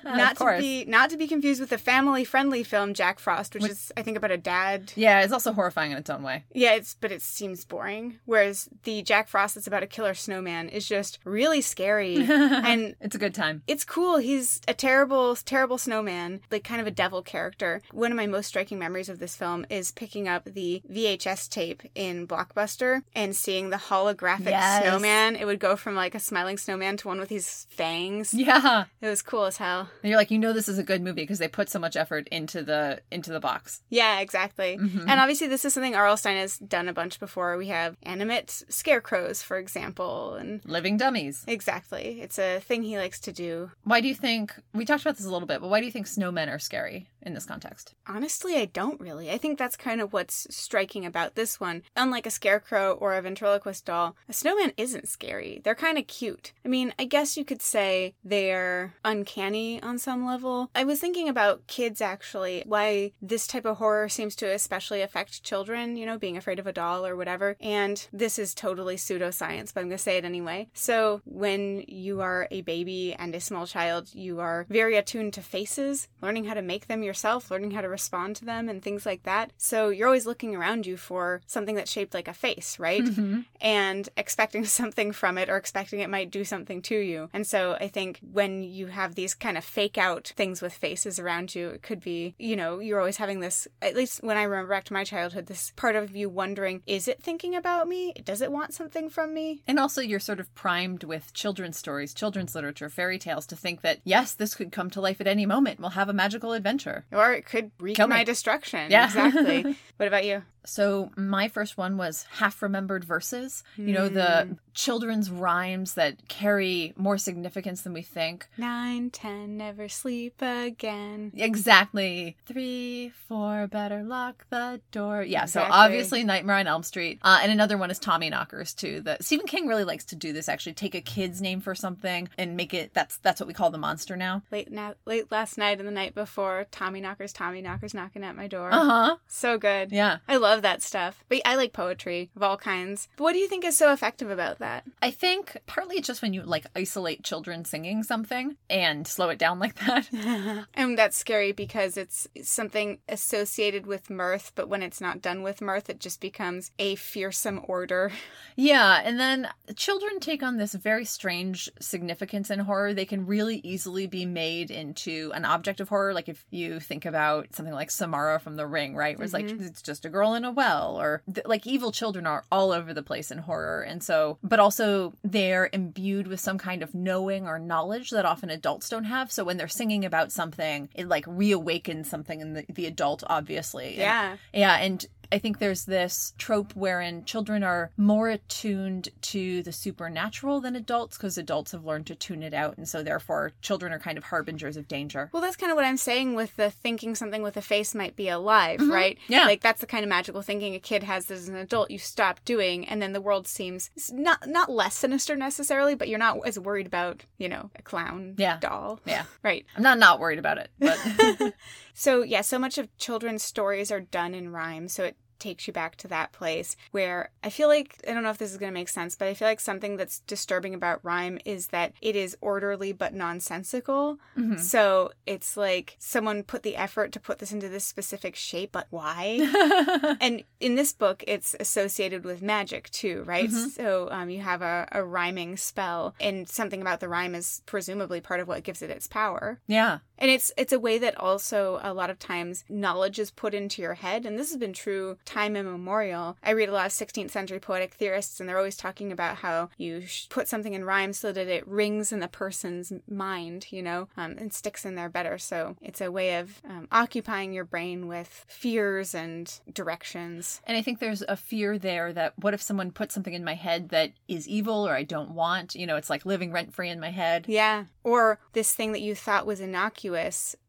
Not of course. to be not to be confused with the family-friendly film Jack Frost, which Which- is I think about a dad. Yeah, it's also horrifying in its own way. Yeah, it's but it seems boring. Whereas the Jack Frost is about a killer snowman is just really scary <laughs> and it's a good time. it's cool. He's a terrible, terrible snowman, like kind of a devil character. One of my most striking memories of this film is picking up the VHS tape in Blockbuster and seeing the holographic Yes. snowman. It would go from like a smiling snowman to one with these fangs. Yeah. It was cool as hell. And you're like, you know, this is a good movie because they put so much effort into the into the box. Yeah, exactly. Mhm. And obviously, this is something R.L. Stine has done a bunch before. We have animate scarecrows, for example, and Living dummies. exactly, it's a thing he likes to do. Why do you think we talked about this a little bit, but why do you think snowmen are scary in this context? Honestly, I don't really. I think that's kind of what's striking about this one. Unlike a scarecrow or a ventriloquist doll, a snowman isn't scary. They're kind of cute. I mean, I guess you could say they're uncanny on some level. I was thinking about kids actually, why this type of horror seems to especially affect children, you know, being afraid of a doll or whatever. And this is totally pseudoscience, but I'm going to say it anyway. So, when you are a baby and a small child, you are very attuned to faces, learning how to make them yourself, learning how to respond to them, and things like that. So, you're always looking around you for something that's shaped like a face, right? Mhm. and <laughs> expecting something from it or expecting it might do something to you. And so I think when you have these kind of fake out things with faces around you, it could be, you know, you're always having this, at least when I remember back to my childhood, this part of you wondering, is it thinking about me? Does it want something from me? And also, you're sort of primed with children's stories, children's literature, fairy tales to think that, yes, this could come to life at any moment. We'll have a magical adventure. Or it could wreak Kill me. my destruction. Yeah. Exactly. <laughs> what about you? So, my first one was half remembered verses. You know, the hmm. Children's rhymes that carry more significance than we think. Nine, ten, never sleep again. Exactly. Three, four, better lock the door. Yeah, so obviously Nightmare on Elm Street. Uh, and another one is Tommy Knockers too. The Stephen King really likes to do this actually, take a kid's name for something and make it that's that's what we call the monster now. Late, na- late last night and the night before, Tommy Knockers, Tommy Knockers knocking at my door. Uh-huh. So good. Yeah. I love that stuff. But I like poetry of all kinds. But what do you think is so effective about that? I think partly just when you like isolate children singing something and slow it down like that. <laughs> and that's scary because it's something associated with mirth, but when it's not done with mirth, it just becomes a fearsome order. Yeah, and then children take on this very strange significance in horror. They can really easily be made into an object of horror. Like if you think about something like Samara from The Ring, right? Where it's like mm-hmm. it's just a girl in a well, or th- like evil children are all over the place in horror. And so, but also they're imbued with some kind of knowing or knowledge that often adults don't have. So when they're singing about something, it like reawakens something in the, the adult, obviously. And- Yeah. yeah, and I think there's this trope wherein children are more attuned to the supernatural than adults because adults have learned to tune it out. And so, therefore, children are kind of harbingers of danger. Well, that's kind of what I'm saying with the thinking something with a face might be alive, Mm-hmm. right? Yeah. Like that's the kind of magical thinking a kid has as an adult. You stop doing, and then the world seems not not less sinister necessarily, but you're not as worried about you know a clown Yeah. doll. Yeah. Right. I'm not not worried about it, but <laughs> <laughs> So yeah, so much of children's stories are done in rhyme, so it takes you back to that place where I feel like I don't know if this is going to make sense, but I feel like something that's disturbing about rhyme is that it is orderly but nonsensical. Mhm. So it's like someone put the effort to put this into this specific shape, but why? <laughs> and in this book, it's associated with magic too, right? Mhm. So um, you have a, a rhyming spell, and something about the rhyme is presumably part of what gives it its power. yeah. And it's it's a way that also a lot of times knowledge is put into your head, and this has been true time immemorial. I read a lot of 16th century poetic theorists, and they're always talking about how you put something in rhyme so that it rings in the person's mind, you know, um, and sticks in there better. So it's a way of um, occupying your brain with fears and directions. And I think there's a fear there that what if someone puts something in my head that is evil or I don't want? You know, it's like living rent free in my head. Yeah. Or this thing that you thought was innocuous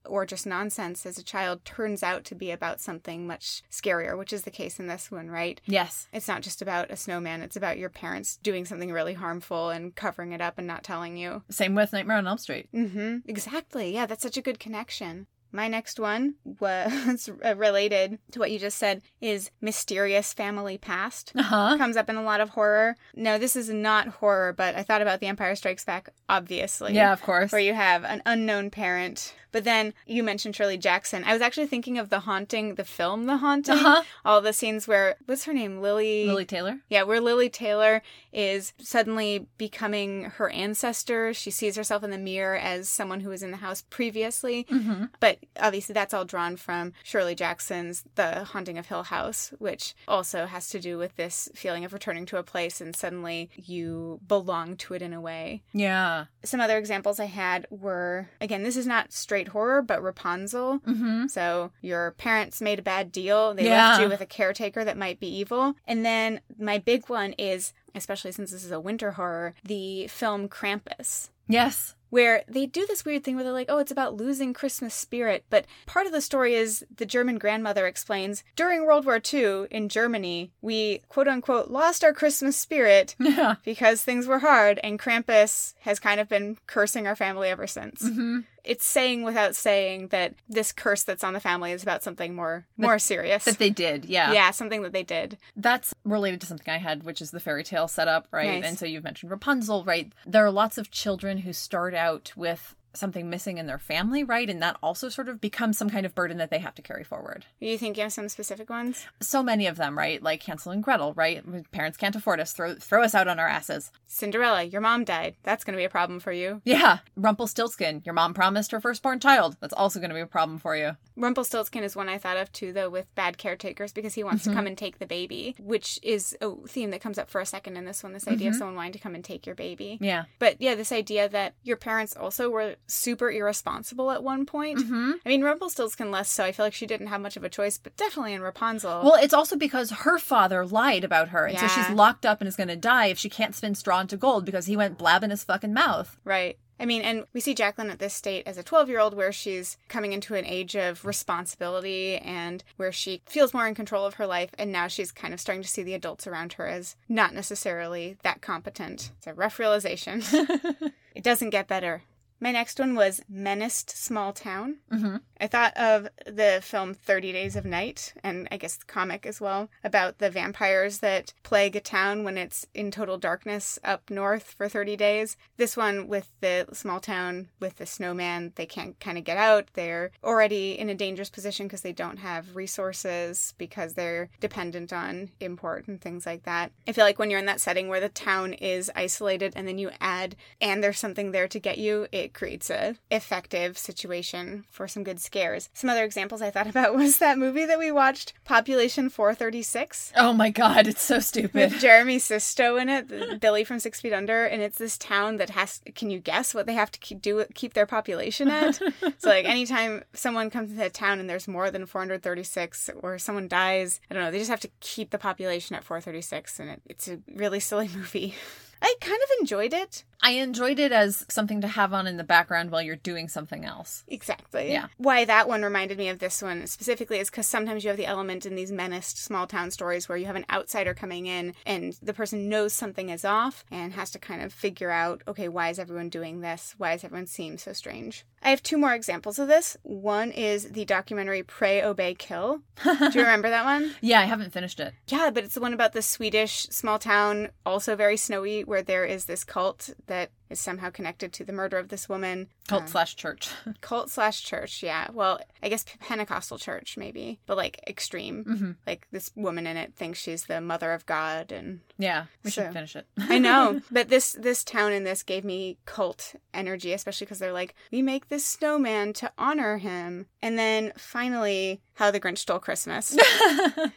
or just nonsense as a child turns out to be about something much scarier, which is the case in this one, right? Yes. It's not just about a snowman, it's about your parents doing something really harmful and covering it up and not telling you. Same with Nightmare on Elm Street. Mm-hmm. Exactly. Yeah, that's such a good connection. My next one was <laughs> related to what you just said is mysterious family past. Uh huh. Comes up in a lot of horror. No, this is not horror, but I thought about The Empire Strikes Back, obviously. Yeah, of course. Where you have an unknown parent. But then you mentioned Shirley Jackson. I was actually thinking of The Haunting, the film The Haunting. Uh-huh. All the scenes where, what's her name? Lili. Lili Taylor. Yeah, where Lili Taylor is suddenly becoming her ancestor. She sees herself in the mirror as someone who was in the house previously. Mm-hmm. But obviously, that's all drawn from Shirley Jackson's The Haunting of Hill House, which also has to do with this feeling of returning to a place and suddenly you belong to it in a way. Yeah. Some other examples I had were again, this is not straight horror, but Rapunzel. Mm-hmm. So your parents made a bad deal. They Yeah. left you with a caretaker that might be evil. And then my big one is, especially since this is a winter horror, the film Krampus. Yes. Where they do this weird thing where they're like, oh, it's about losing Christmas spirit. But part of the story is the German grandmother explains during World War II in Germany, we quote unquote lost our Christmas spirit <laughs> Yeah. because things were hard, and Krampus has kind of been cursing our family ever since Mm-hmm. it's saying without saying that this curse that's on the family is about something more more serious. That they did. Yeah. yeah, something that they did. That's related to something I had, which is the fairy tale setup, right? Nice. And so you've mentioned Rapunzel, right? There are lots of children who start out with something missing in their family, right? And that also sort of becomes some kind of burden that they have to carry forward. Do you think you have some specific ones? So many of them, right? Like Hansel and Gretel, right? Parents can't afford us, throw throw us out on our asses. Cinderella, your mom died. That's going to be a problem for you. Yeah. Rumpelstiltskin, your mom promised her firstborn child. That's also going to be a problem for you. Rumpelstiltskin is one I thought of too, though, with bad caretakers because he wants to Mhm. come and take the baby, which is a theme that comes up for a second in this one. This idea of Mhm. someone wanting to come and take your baby. Yeah. But yeah, this idea that your parents also were super irresponsible at one point. Mm-hmm. I mean, Rumpelstiltskin less so. I feel like she didn't have much of a choice, but definitely in Rapunzel. Well, it's also because her father lied about her. And so she's locked up and is going to die if she can't spin straw into gold because he went blabbing his fucking mouth. Right. I mean, and we see Jacqueline at this state as a 12 year old where she's coming into an age of responsibility and where she feels more in control of her life. And now she's kind of starting to see the adults around her as not necessarily that competent. It's a rough realization. <laughs> it doesn't get better. My next one was Menaced Small Town. Mm-hmm. I thought of the film 30 Days of Night, and I guess the comic as well, about the vampires that plague a town when it's in total darkness up north for 30 days. This one with the small town with the snowman, they can't kind of get out. They're already in a dangerous position because they don't have resources, because they're dependent on import and things like that. I feel like when you're in that setting where the town is isolated and then you add, and there's something there to get you, it creates a effective situation for some good scares. Some other examples I thought <laughs> about was that movie that we watched, Population 436. Oh my god, it's so stupid. With Jeremy Sisto in it, <laughs> Billy from Six Feet Under, and it's this town that has. Can you guess what they have to keep do keep their population at? <laughs> so like anytime someone comes into a town and there's more than 436, or someone dies, I don't know, they just have to keep the population at 436, and it, it's a really silly movie. I kind of enjoyed it. I enjoyed it as something to have on in the background while you're doing something else. Exactly. Yeah. Why that one reminded me of this one specifically is because sometimes you have the element in these menaced small town stories where you have an outsider coming in and the person knows something is off and has to kind of figure out, okay, why is everyone doing this? Why does everyone seem so strange? I have two more examples of this. One is the documentary Pray, Obey, Kill. <laughs> Do you remember that one? Yeah, I haven't finished it. Yeah, but it's the one about the Swedish small town, also very snowy, where there is this cult that is somehow connected to the murder of this woman. Cult Um, slash church. <laughs> cult slash church, yeah. Well, I guess Pentecostal church, maybe, but like extreme. hmm Like this woman in it thinks she's the mother of God, and Yeah, we So- should finish it. <laughs> I know. <laughs> but this this town in this gave me cult energy, especially because they're like, we make this snowman to honor him, and then finally, how the Grinch stole Christmas.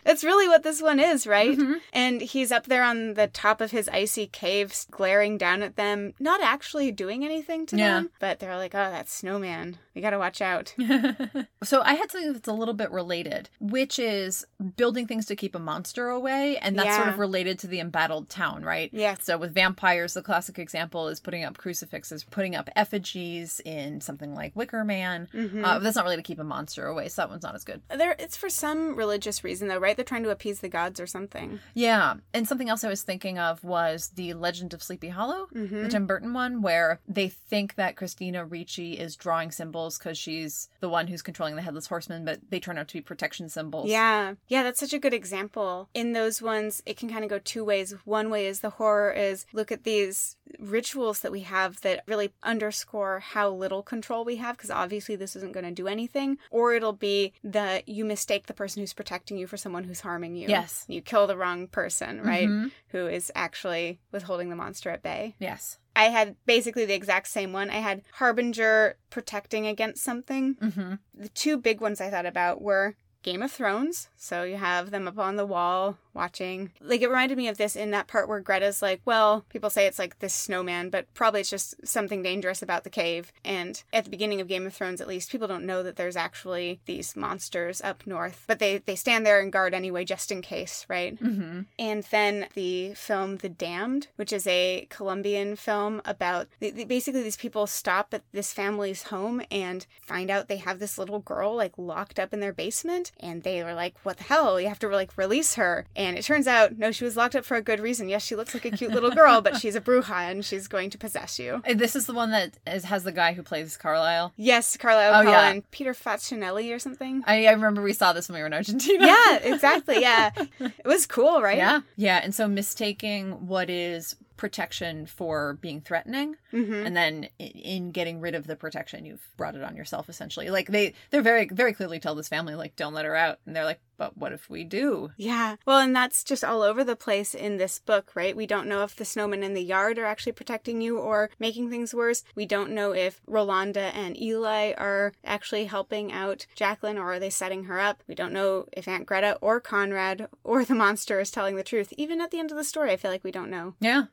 That's really what this one is, right? Mhm. And he's up there on the top of his icy caves, glaring down at them, not actually doing anything to Yeah. them, but they're like, oh, that snowman. We gotta watch out. <laughs> so I had something that's a little bit related, which is building things to keep a monster away, and that's sort of related to the embattled town, right? Yeah. So with vampires, the classic example is putting up crucifixes, putting up effigies in something like Wicker Man. Mhm. Uh, that's not really to keep a monster away, so that one's not as good. There, it's for some religious reason, though, right? They're trying to appease the gods or something. Yeah, and something else I was thinking of was the Legend of Sleepy Hollow, Mhm. the Tim Burton one, where they think that Christina Ricci is drawing symbols because she's the one who's controlling the headless horseman, but they turn out to be protection symbols. Yeah. Yeah, that's such a good example. In those ones, it can kind of go two ways. One way is the horror is look at these rituals that we have that really underscore how little control we have, because obviously this isn't going to do anything. Or it'll be that you mistake the person who's protecting you for someone who's harming you. Yes. You kill the wrong person, right? Mhm. Who is actually withholding the monster at bay. Yes. I had basically the exact same one. I had Harbinger protecting against something. hmm The two big ones I thought about were Game of Thrones. So you have them up on the wall watching. Like it reminded me of this in that part where Greta's like, well, people say it's like this snowman, but probably it's just something dangerous about the cave. And at the beginning of Game of Thrones, at least, people don't know that there's actually these monsters up north, but they, they stand there and guard anyway, just in case, right? hmm And then the film The Damned, which is a Colombian film about the, the- basically these people stop at this family's home and find out they have this little girl like locked up in their basement. And they were like, what the hell? You have to like release her. And it turns out, no, she was locked up for a good reason. Yes, she looks like a cute little girl, but she's a bruja and she's going to possess you. Uh, this is the one that is, has the guy who plays Carlisle. Yes, Carla Oh, yeah. Peter Facinelli or something. I, I remember we saw this when we were in Argentina. yeah, <laughs> exactly. Yeah. It was cool, right? Yeah. Yeah. And so mistaking what is protection for being threatening hmm and then in getting rid of the protection you've brought it on yourself essentially like they they're very very clearly tell this family like don't let her out and they're like but what if we do Yeah. Well, and that's just all over the place in this book, right? We don't know if the snowmen in the yard are actually protecting you or making things worse. We don't know if Rolanda and Eli are actually helping out Jacqueline or are they setting her up. We don't know if Aunt Greta or Conrad or the monster is telling the truth. Even at the end of the story, I feel like we don't know. yeah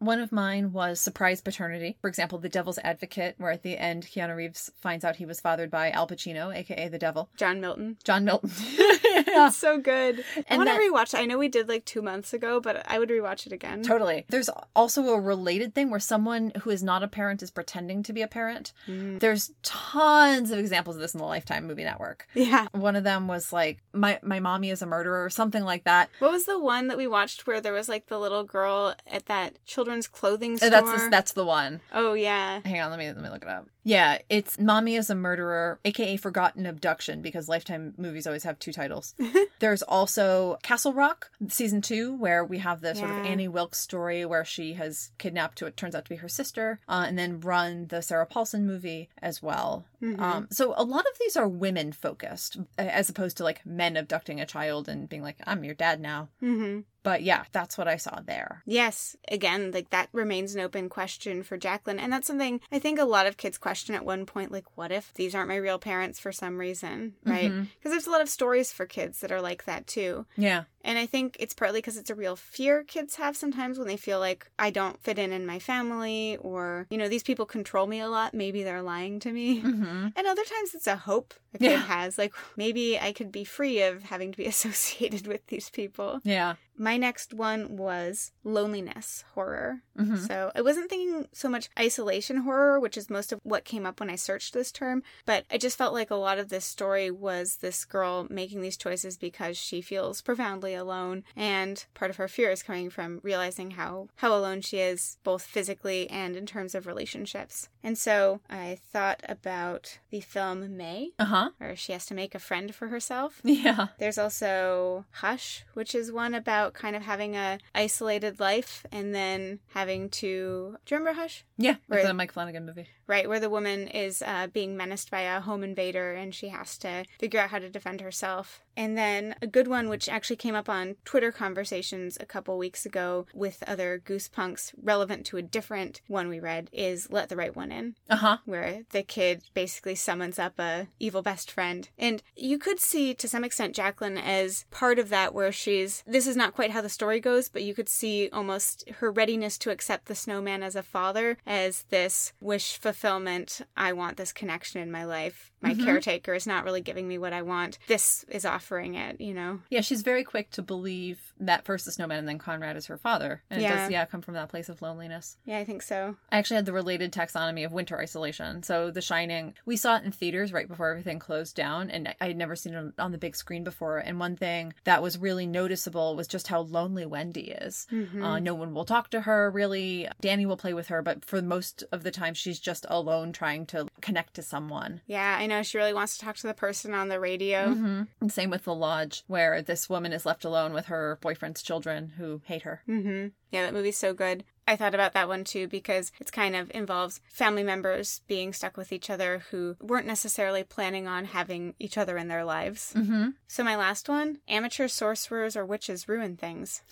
one of mine was surprise paternity. For example, The Devil's Advocate, where at the end Keanu Reeves finds out he was fathered by Al Pacino, aka the devil, John Milton. John Milton. yeah, <laughs> It's so good. I And want to rewatch it. I know we did like two months ago, but I would rewatch it again. Totally. There's also a related thing where someone who is not a parent is pretending to be a parent. Mm. There's tons of examples of this in the Lifetime movie network. Yeah. One of them was like my my mommy is a murderer or something like that. What was the one that we watched where there was like the little girl at that children's clothing Uh, store? That's the, that's the one. oh yeah. Hang on, let me let me look it up. Yeah, it's Mommy is a Murderer, aka Forgotten Abduction, because Lifetime movies always have two titles. <laughs> There's also Castle Rock, season two, where we have the sort of Annie Wilkes story where she has kidnapped to what turns out to be her sister, uh, and then Run, the Sarah Paulson movie as well. Mhm. Um, so a lot of these are women focused, as opposed to like men abducting a child and being like, "I'm your dad now." hmm But yeah, that's what I saw there. Yes, again, like that remains an open question for Jacqueline. And that's something I think a lot of kids question at one point like, what if these aren't my real parents for some reason? Right? Because Mhm. there's a lot of stories for kids that are like that too. Yeah. And I think it's partly because it's a real fear kids have sometimes when they feel like I don't fit in in my family or, you know, these people control me a lot. Maybe they're lying to me. Mm-hmm. And other times it's a hope a kid Yeah. has. Like maybe I could be free of having to be <laughs> associated with these people. Yeah. My next one was loneliness horror. hmm So I wasn't thinking so much isolation horror, which is most of what came up when I searched this term, but I just felt like a lot of this story was this girl making these choices because she feels profoundly alone, and part of her fear is coming from realizing how how alone she is, both physically and in terms of relationships. And so I thought about the film May, Uh huh. where she has to make a friend for herself. Yeah. There's also Hush, which is one about kind of having a isolated life and then having to. Do you remember Hush? Yeah. Right. It's a Mike Flanagan movie. Right, where the woman is uh, being menaced by a home invader and she has to figure out how to defend herself. And then a good one, which actually came up on Twitter conversations a couple weeks ago with other Goosepunks, relevant to a different one we read, is Let the Right One In Uh huh. where the kid basically summons up a evil best friend. And you could see to some extent Jacqueline as part of that where she's this is not quite how the story goes, but you could see almost her readiness to accept the snowman as a father as this wish fulfillment. I want this connection in my life. My Mhm. caretaker is not really giving me what I want. This is offering it, you know? Yeah, she's very quick to believe that first the snowman and then Conrad is her father. And it Yeah. does, yeah, come from that place of loneliness. Yeah, I think so. I actually had the related taxonomy of winter isolation. So The Shining, we saw it in theaters right before everything closed down, and I had never seen it on the big screen before. And one thing that was really noticeable was just how lonely Wendy is. Mhm. Uh, no one will talk to her, really. Danny will play with her, but for most of the time, she's just alone trying to connect to someone. yeah, I know she really wants to talk to the person on the radio. hmm And same with The Lodge, where this woman is left alone with her boyfriend's children who hate her. hmm Yeah, that movie's so good. I thought about that one too because it's kind of involves family members being stuck with each other who weren't necessarily planning on having each other in their lives. Mm-hmm. So my last one, amateur sorcerers or witches ruin things.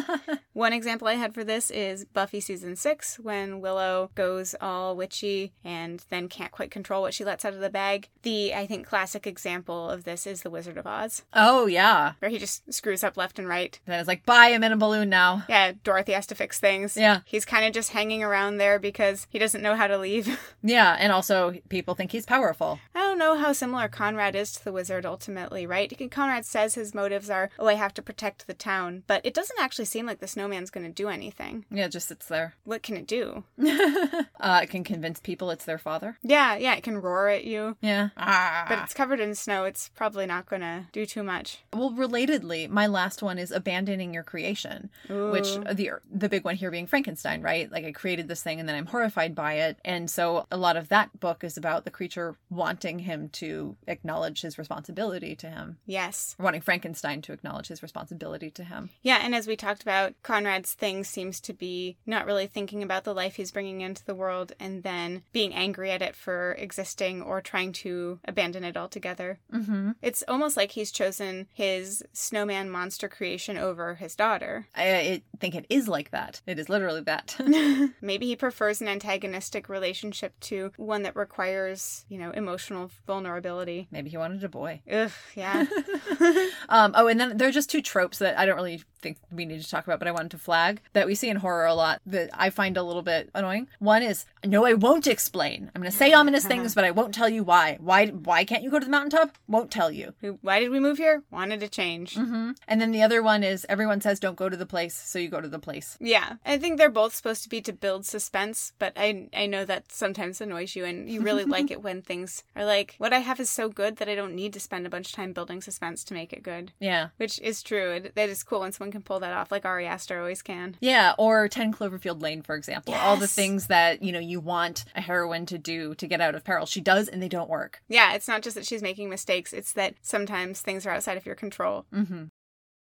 <laughs> One example I had for this is Buffy season 6 when Willow goes all witchy and then can't quite control what she lets out of the bag. The I think classic example of this is The Wizard of Oz oh, yeah. where he just screws up left and right. Then it's like, bye, I'm in a balloon now. Yeah, Dorothy has to fix things. Yeah. He's kind of just hanging around there because he doesn't know how to leave. <laughs> Yeah, and also people think he's powerful. I don't know how similar Conrad is to the wizard ultimately, right? Conrad says his motives are, oh, I have to protect the town, but it doesn't actually seem like the snowman's going to do anything. Yeah, it just sits there. <laughs> What can it do? uh, it can convince people it's their father. Yeah, yeah, it can roar at you, Yeah. Ah. but it's covered in snow. It's probably not going to do too much. well, relatedly, my last one is abandoning your creation, which the the big one here being Frankenstein, right? Like I created this thing and then I'm horrified by it, and so a lot of that book is about the creature wanting him to acknowledge his responsibility to him, Yes. wanting Frankenstein to acknowledge his responsibility to him. Yeah, and as we talked about, Conrad's thing seems to be not really thinking about the life he's bringing into the world and then being angry at it for existing or trying to abandon it altogether. Mm-hmm. It's almost like he's chosen his snowman monster creation over his daughter. I, I think it is like that. It is literally that. <laughs> <laughs> Maybe he prefers an antagonistic relationship to one that requires, you know, emotional vulnerability. Maybe he wanted a boy. Ugh, yeah. <laughs> Um, oh, and then there are just two tropes that I don't really think we need to talk about, but I wanted to flag that we see in horror a lot that I find a little bit annoying. One is, no, I won't explain. I'm going to say ominous <laughs> things, but I won't tell you why. Why? Why can't you go to the mountaintop? Won't tell you. Why did we move here? Wanted to change. hmm And then the other one is, everyone says don't go to the place, so you go to the place. Yeah, I think they're both supposed to be to build suspense, but I I know that sometimes annoys you, and you really like <laughs> it when things are like, what I have is so good that I don't need to spend a bunch of time building suspense to make it good. Yeah. Which is true. It, that is cool when someone can pull that off, like Ari Aster always can. Yeah, or 10 Cloverfield Lane, for example. All the things that, you know, you want a heroine to do to get out of peril. She does, and they don't work. Yeah, it's not just that she's making mistakes, it's that sometimes things are outside of your control. Mm-hmm.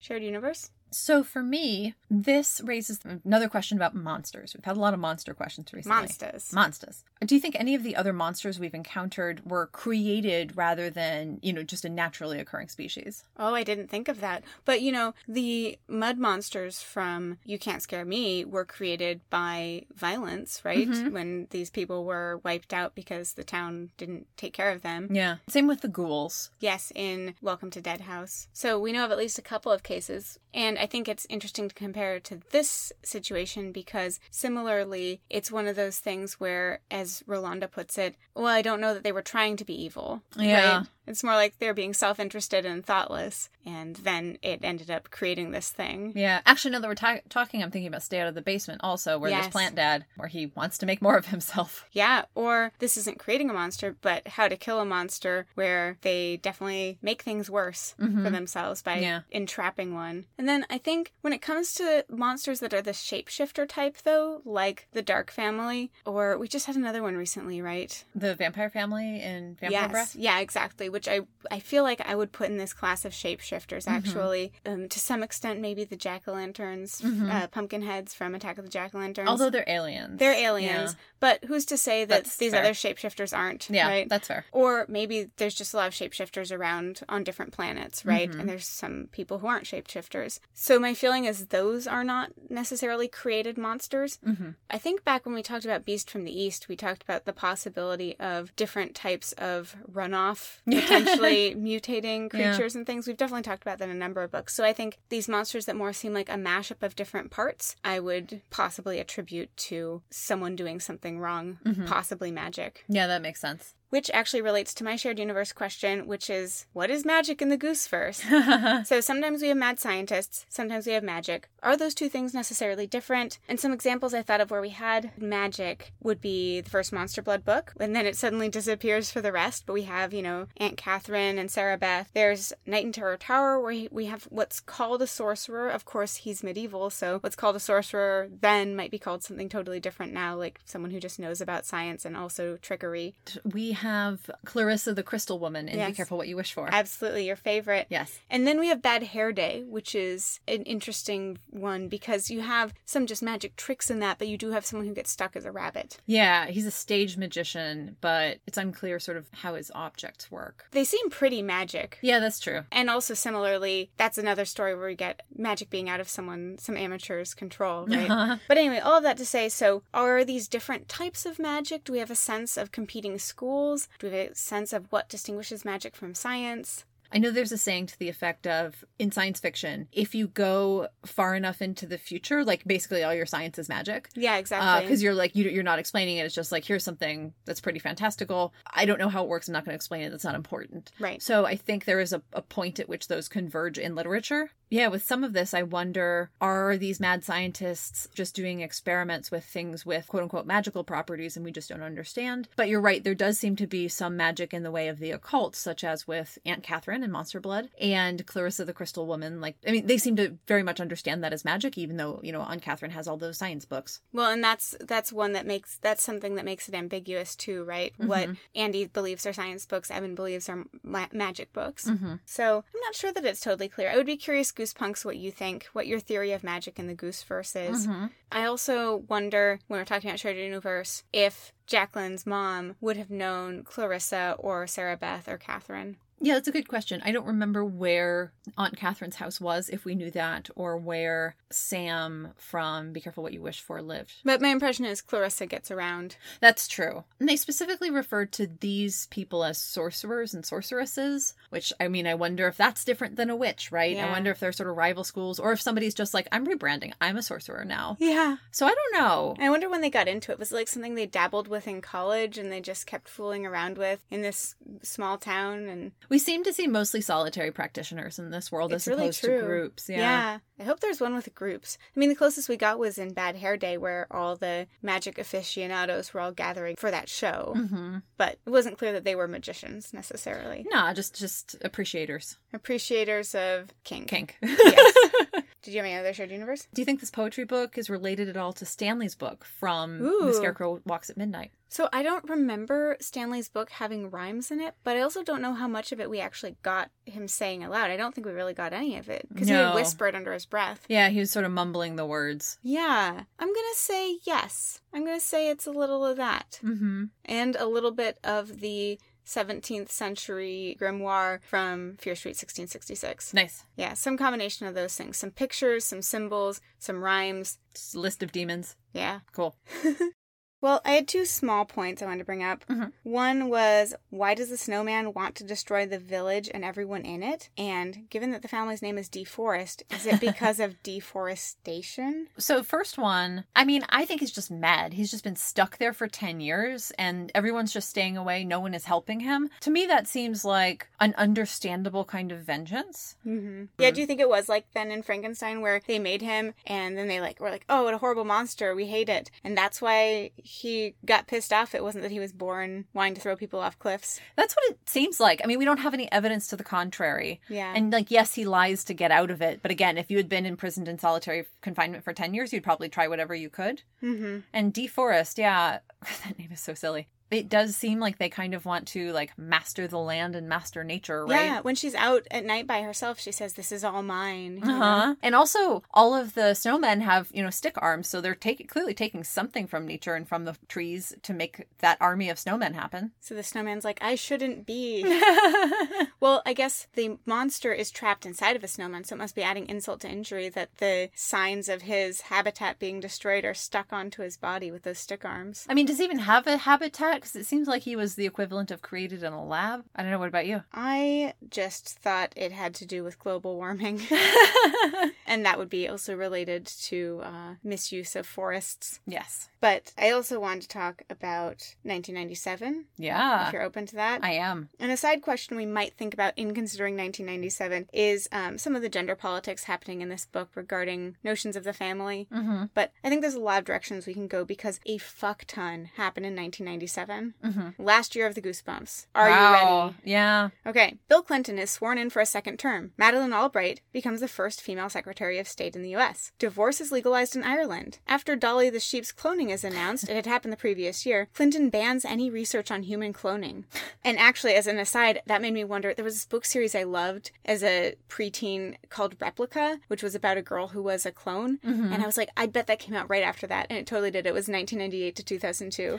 Shared universe? So for me, this raises another question about monsters. We've had a lot of monster questions recently. Monsters. Monsters. Do you think any of the other monsters we've encountered were created rather than, you know, just a naturally occurring species? Oh, I didn't think of that. But you know, the mud monsters from You Can't Scare Me were created by violence, right? Mhm. When these people were wiped out because the town didn't take care of them. Yeah. Same with the ghouls. Yes, in Welcome to Dead House. So we know of at least a couple of cases. And I think it's interesting to compare it to this situation because similarly, it's one of those things where, as Rolanda puts it, well, I don't know that they were trying to be evil. Yeah. Right? It's more like they're being self interested and thoughtless. And then it ended up creating this thing. Yeah. Actually, now that we're ta- talking, I'm thinking about Stay Out of the Basement also, where Yes. there's Plant Dad, where he wants to make more of himself. <laughs> Yeah, or this isn't creating a monster, but how to kill a monster, where they definitely make things worse for mm-hmm. themselves by Yeah. entrapping one. And then I think when it comes to monsters that are the shapeshifter type, though, like the Dark Family, or we just had another one recently, right? The vampire family in Vampire yes, Breath? yeah, exactly. Which I I feel like I would put in this class of shapeshifters. Actually, um, to some extent, maybe the jack o' lanterns, uh, pumpkin heads from Attack of the Jack o' Lanterns. Although they're aliens. they're aliens, but who's to say that That's these fair. other shapeshifters aren't? Yeah, right? that's fair. Or maybe there's just a lot of shapeshifters around on different planets, right? Mm-hmm. And there's some people who aren't shapeshifters. So my feeling is those are not necessarily created monsters. Mm-hmm. I think back when we talked about Beast from the East, we talked about the possibility of different types of runoff, potentially <laughs> mutating Yeah. creatures and things. We've definitely talked about that in a number of books. So I think these monsters that more seem like a mashup of different parts, I would possibly attribute to someone doing something wrong, Mm-hmm. possibly magic. Yeah, that makes sense. Which actually relates to my shared universe question, which is what is magic in the goose verse? <laughs> so sometimes we have mad scientists, sometimes we have magic. Are those two things necessarily different? And some examples I thought of where we had magic would be the first Monster Blood book, and then it suddenly disappears for the rest. But we have, you know, Aunt Catherine and Sarah Beth. There's Night in Terror Tower, where we have what's called a sorcerer. Of course, he's medieval, so what's called a sorcerer then might be called something totally different now, like someone who just knows about science and also trickery. we have Clarissa the Crystal Woman in Be Careful What You Wish For. Absolutely, your favorite. yes. And then we have Bad Hair Day, which is an interesting one because you have some just magic tricks in that, but you do have someone who gets stuck as a rabbit. Yeah, he's a stage magician, but it's unclear sort of how his objects work. They seem pretty magic. Yeah, that's true. And also similarly, that's another story where we get magic being out of someone, some amateur's control, right? <laughs> Uh-huh. but anyway, all of that to say, so are these different types of magic? Do we have a sense of competing schools? Do we have a sense of what distinguishes magic from science? I know there's a saying to the effect of in science fiction, if you go far enough into the future, like basically all your science is magic. Yeah, exactly. Uh, because you're like you, you're not explaining it. It's just like here's something that's pretty fantastical. I don't know how it works. I'm not going to explain it. That's not important. Right. So I think there is a, a point at which those converge in literature. Yeah, with some of this, I wonder are these mad scientists just doing experiments with things with quote unquote magical properties and we just don't understand? But you're right, there does seem to be some magic in the way of the occult, such as with Aunt Catherine and Monster Blood and Clarissa the Crystal Woman. Like, I mean, they seem to very much understand that as magic, even though, you know, Aunt Catherine has all those science books. Well, and that's that's one that makes that's something that makes it ambiguous too, right? Mm-hmm. What Andy believes are science books, Evan believes are ma- magic books. Mm-hmm. So I'm not sure that it's totally clear. I would be curious, Goosepunks, what you think, what your theory of magic in the Goose verse is. Mm-hmm. I also wonder when we're talking about shared universe if Jacqueline's mom would have known Clarissa or Sarah Beth or Catherine. Yeah, that's a good question. I don't remember where Aunt Catherine's house was, if we knew that, or where Sam from Be Careful What You Wish For lived. But my impression is Clarissa gets around. That's true. And they specifically referred to these people as sorcerers and sorceresses, which I mean, I wonder if that's different than a witch, right? I wonder if they're sort of rival schools, or if somebody's just like, I'm rebranding, I'm a sorcerer now. Yeah. So I don't know. I wonder when they got into it. Was it like something they dabbled with in college and they just kept fooling around with in this small town? And We seem to see mostly solitary practitioners in this world it's as really opposed true. to groups. Yeah. I hope there's one with groups. I mean, the closest we got was in Bad Hair Day, where all the magic aficionados were all gathering for that show. hmm But it wasn't clear that they were magicians necessarily. No, just just appreciators. Appreciators of kink. Kink. Yes. <laughs> Did you have any other shared universe? Do you think this poetry book is related at all to Stanley's book from Ooh. The Scarecrow Walks at Midnight? So I don't remember Stanley's book having rhymes in it, but I also don't know how much of it we actually got him saying aloud. I don't think we really got any of it because he No. would whisper it under his breath. Yeah, he was sort of mumbling the words. Yeah, I'm gonna say yes. I'm gonna say it's a little of that Mm-hmm. and a little bit of the 17th century grimoire from Fear Street 1666. Nice. Yeah, some combination of those things. Some pictures, some symbols, some rhymes. Just list of demons. Yeah. Cool. <laughs> Well, I had two small points I wanted to bring up. Mhm. One was why does the snowman want to destroy the village and everyone in it? And given that the family's name is Deforest, is it <laughs> because of deforestation? So, first one, I mean, I think he's just mad. He's just been stuck there for 10 years and everyone's just staying away. No one is helping him. To me, that seems like an understandable kind of vengeance. Mm-hmm. Yeah, do you think it was like then in Frankenstein where they made him and then they like were like, oh, what a horrible monster, we hate it, and that's why he got pissed off. It wasn't that he was born wanting to throw people off cliffs. That's what it seems like. I mean, we don't have any evidence to the contrary. Yeah, And, like, yes, he lies to get out of it. But again, if you had been imprisoned in solitary confinement for 10 years, you'd probably try whatever you could. mm-hmm. And Deforest, yeah, <laughs> that name is so silly. It does seem like they kind of want to, like, master the land and master nature, right? yeah. When she's out at night by herself, she says, "This is all mine." Uh huh. And also, all of the snowmen have, you know, stick arms, so they're taking clearly taking something from nature and from the trees to make that army of snowmen happen. <laughs> So the snowman's like, "I shouldn't be." <laughs> Well, I guess the monster is trapped inside of a snowman, so it must be adding insult to injury that the signs of his habitat being destroyed are stuck onto his body with those stick arms. I mean, does he even have a habitat? Because it seems like he was the equivalent of created in a lab. I don't know. What about you? I just thought it had to do with global warming, <laughs> <laughs> and that would be also related to uh, misuse of forests. yes. But I also wanted to talk about 1997, Yeah. if you're open to that. I am. And a side question we might think about in considering 1997 is um, some of the gender politics happening in this book regarding notions of the family. Mm-hmm. But I think there's a lot of directions we can go because a fuck ton happened in 1997. Mm-hmm. Last year of the Goosebumps. Are you ready? Yeah. Okay. Bill Clinton is sworn in for a second term. Madeleine Albright becomes the first female Secretary of State in the U.S. Divorce is legalized in Ireland. After Dolly the Sheep's cloning is announced, it had happened the previous year, Clinton bans any research on human cloning. And actually, as an aside, that made me wonder there was this book series I loved as a preteen called Replica, which was about a girl who was a clone. Mm-hmm. And I was like, I bet that came out right after that. And it totally did. It was 1998 to 2002.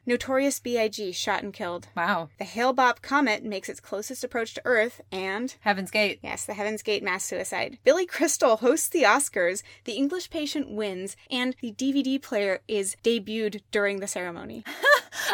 <laughs> Notorious B.I.G. shot and killed. wow. The Hale-Bopp comet makes its closest approach to Earth, and Heaven's Gate. yes, the Heaven's Gate mass suicide. Billy Crystal hosts the Oscars. The English Patient wins, and the DVD player is debuted during the ceremony. <laughs>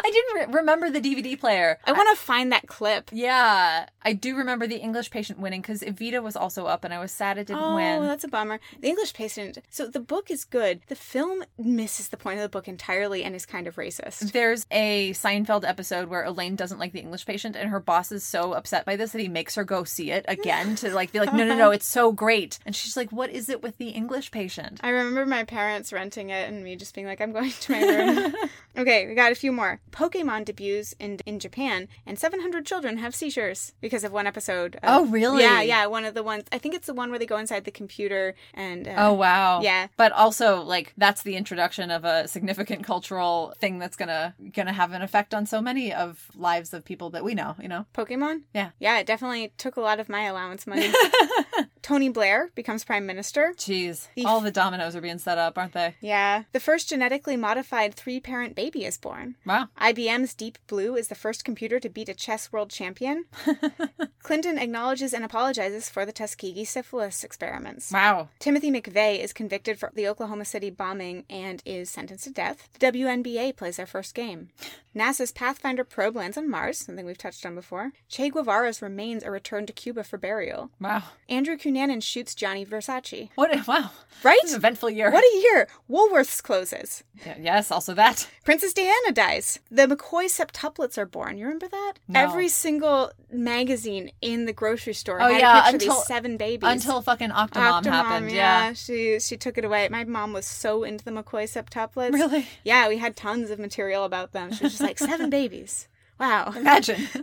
I didn't re- remember the DVD player. I want to find that clip. Yeah, I do remember the English patient winning because Evita was also up, and I was sad it didn't Oh, win. Oh, that's a bummer. The English Patient. So the book is good. The film misses the point of the book entirely and is kind of racist. There's a Seinfeld episode where Elaine doesn't like the English patient, and her boss is so upset by this that he makes her go see it again to like be like, no, no, no, it's so great. And she's like, what is it with the English patient? I remember my parents renting it and me just being like, I'm going to my room. <laughs> okay, we got a few more. Pokemon debuts in, in Japan, and 700 children have seizures because of one episode. Of, Oh, really? Yeah, yeah. One of the ones, I think it's the one where they go inside the computer and. Uh, Oh wow. Yeah. But also like that's the introduction of a significant cultural thing that's gonna gonna have an effect on so many of lives of people that we know, you know? Pokemon? Yeah. Yeah, it definitely took a lot of my allowance money. <laughs> Tony Blair becomes prime minister. Jeez. The- All the dominoes are being set up, aren't they? Yeah. The first genetically modified three parent baby is born. Wow. IBM's Deep Blue is the first computer to beat a chess world champion. <laughs> Clinton acknowledges and apologizes for the Tuskegee syphilis experiments. Wow. Timothy McVeigh is convicted for the Oklahoma City bombing and is sentenced to death. The WNBA plays their first game. NASA's Pathfinder probe lands on Mars, something we've touched on before. Che Guevara's remains are returned to Cuba for burial. Wow. Andrew Cunanan shoots Gianni Versace. What a, wow. Right? This an eventful year. What a year! Woolworths closes. Yeah, yes, also that. Princess Diana dies. The McCaughey septuplets are born. You remember that? No. Every single magazine in the grocery store Oh, had yeah, a picture of until- these seven babies. Until fucking Octomom, Octomom, happened. yeah, Yeah. she she took it away. My mom was so into the McCaughey septuplets. Really? Yeah, we had tons of material about them. She was just like seven <laughs> babies. Wow. Imagine. <laughs>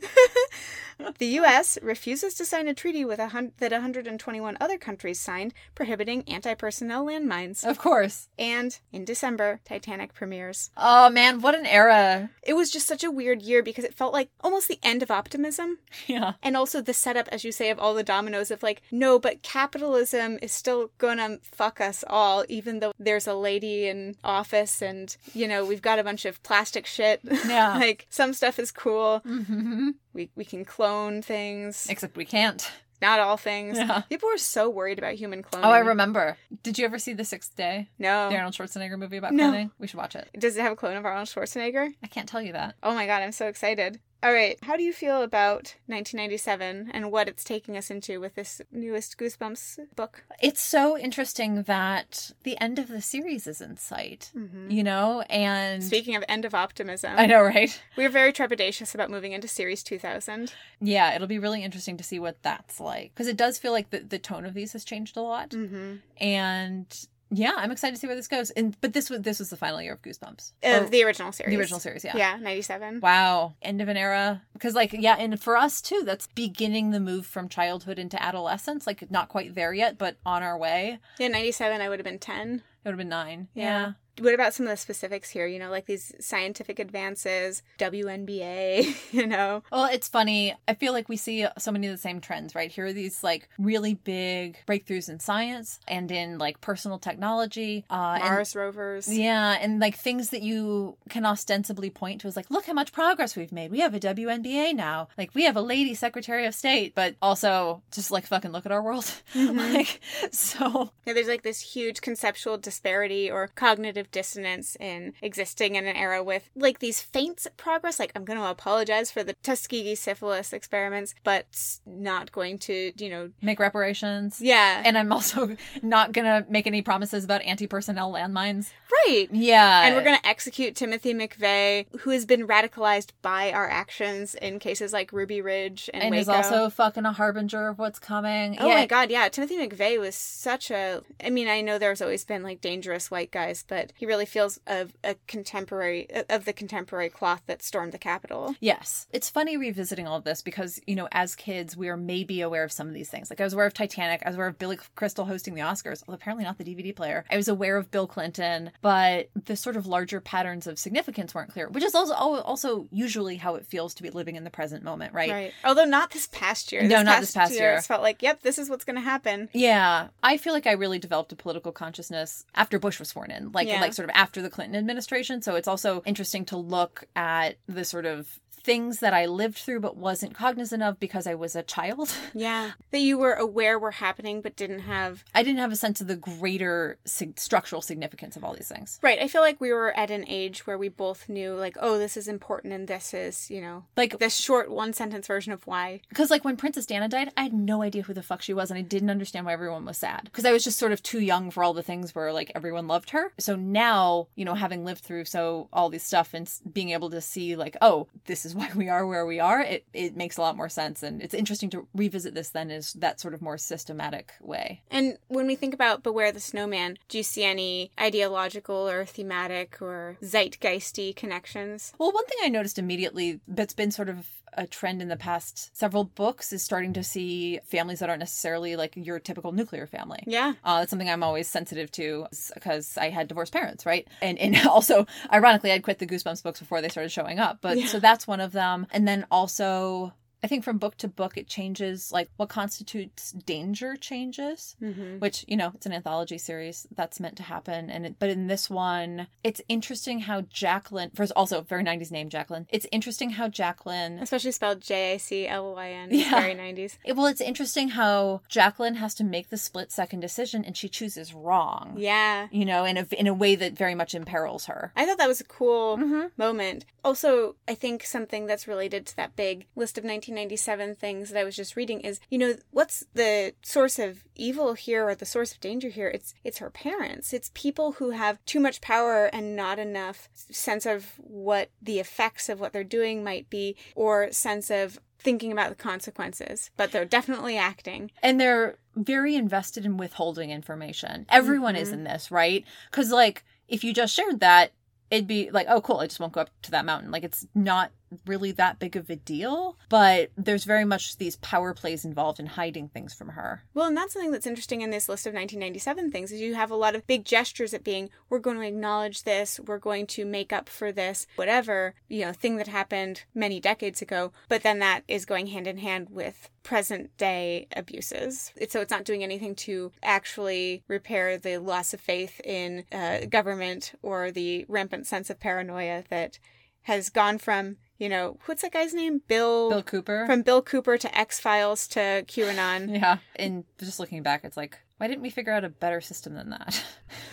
the U.S. refuses to sign a treaty with a hun- that 121 other countries signed prohibiting anti-personnel landmines. Of course. And in December, Titanic premieres. Oh man, what an era. It was just such a weird year because it felt like almost the end of optimism. Yeah. And also the setup, as you say, of all the dominoes of like, no, but capitalism is still gonna fuck us all, even though there's a lady in office and, you know, we've got a bunch of plastic shit. <laughs> Yeah. like, some stuff is cool. hmm We, we can clone things. Except we can't. Not all things. Yeah. People were so worried about human cloning. Oh, I remember. Did you ever see The Sixth Day? No. The Arnold Schwarzenegger movie about No. cloning? We should watch it. Does it have a clone of Arnold Schwarzenegger? I can't tell you that. Oh my god, I'm so excited. All right, how do you feel about 1997 and what it's taking us into with this newest Goosebumps book? It's so interesting that the end of the series is in sight, Mm-hmm. you know? And Speaking of end of optimism, I know, right? we are very trepidatious about moving into Series 2000. Yeah, it'll be really interesting to see what that's like. Because it does feel like the, the tone of these has changed a lot. Mm-hmm. And yeah, I'm excited to see where this goes. And But this was this was the final year of Goosebumps. Of the original series. the original series, yeah. Yeah, 97. Wow. End of an era. Because, like, yeah, and for us too, that's beginning the move from childhood into adolescence. Like, not quite there yet, but on our way. Yeah, 97, I would have been 10. It would have been nine. Yeah. What about some of the specifics here? You know, like these scientific advances, WNBA, <laughs> you know? Well, it's funny. I feel like we see so many of the same trends, right? Here are these like really big breakthroughs in science and in like personal technology. Uh, and- Mars rovers. yeah, and like things that you can ostensibly point to as like, look how much progress we've made. We have a WNBA now. Like we have a lady Secretary of State, but also just like fucking look at our world. <laughs> Mhm. like so Yeah, there's like this huge conceptual disparity or cognitive dissonance in existing in an era with like these feints of progress. Like, I'm going to apologize for the Tuskegee syphilis experiments, but not going to, you know, make reparations. yeah. And I'm also <laughs> not gonna make any promises about anti-personnel landmines. right. Yeah, And we're going to execute Timothy McVeigh, who has been radicalized by our actions in cases like Ruby Ridge and, and is also fucking a harbinger of what's coming. Oh yeah, my god, yeah. Timothy McVeigh was such a I mean, I know there's always been like dangerous white guys, but he really feels of a contemporary of the contemporary cloth that stormed the Capitol. Yes. It's funny revisiting all of this because, you know, as kids, we are maybe aware of some of these things. Like, I was aware of Titanic. I was aware of Billy Crystal hosting the Oscars, although apparently not the DVD player. I was aware of Bill Clinton, but the sort of larger patterns of significance weren't clear, which is also also usually how it feels to be living in the present moment, right? Right. Although not this past year. No, not this past year. It felt like, yep, this is what's going to happen. Yeah, I feel like I really developed a political consciousness after Bush was sworn in, like Yeah. Like sort of after the Clinton administration. So it's also interesting to look at the sort of things that I lived through but wasn't cognizant of because I was a child. <laughs> Yeah. That you were aware were happening but didn't have I didn't have a sense of the greater sig- structural significance of all these things. Right. I feel like we were at an age where we both knew like, oh, this is important and this is, you know, Like this short one sentence version of why. because like when Princess Diana died, I had no idea who the fuck she was and I didn't understand why everyone was sad because I was just sort of too young for all the things where like everyone loved her. So now, you know, having lived through so all these stuff and being able to see like, oh, this is <laughs> why we are where we are, it it makes a lot more sense and it's interesting to revisit this then is that sort of more systematic way. And when we think about Beware the Snowman, do you see any ideological or thematic or zeitgeisty connections? Well, one thing I noticed immediately that's been sort of a trend in the past several books is starting to see families that aren't necessarily like your typical nuclear family. Yeah. Uh, that's something I'm always sensitive to because I had divorced parents, right? And and <laughs> also, ironically, I'd quit the Goosebumps books before they started showing up. But Yeah. so that's one of them. And then also, I think from book to book, it changes like what constitutes danger changes Mm-hmm. which you know it's an anthology series that's meant to happen and it, but in this one it's interesting how Jaclyn first also very 90s name Jaclyn it's interesting how Jaclyn Especially spelled J A C L O I N. Yeah. Very 90s. it- well it's interesting how Jaclyn has to make the split second decision and she chooses wrong Yeah. you know in a in a way that very much imperils her I thought that was a cool mm-hmm. moment. Also, I think something that's related to that big list of 1997 things that I was just reading is, you know, what's the source of evil here or the source of danger here? It's it's her parents. It's people who have too much power and not enough sense of what the effects of what they're doing might be or sense of thinking about the consequences, but they're definitely acting. and they're very invested in withholding information everyone is Mhm. in this right because like if you just shared that it'd be like oh cool i just won't go up to that mountain like it's not really that big of a deal, but there's very much these power plays involved in hiding things from her. Well, and that's something that's interesting in this list of 1997 things is you have a lot of big gestures at being we're going to acknowledge this, we're going to make up for this, whatever, you know, thing that happened many decades ago, but then that is going hand in hand with present day abuses. So it's not doing anything to actually repair the loss of faith in uh, government or the rampant sense of paranoia that has gone from you know what's that guy's name bill Bill Cooper. from bill cooper to x-files to qanon <laughs> yeah. And just looking back, it's like, why didn't we figure out a better system than that? <laughs>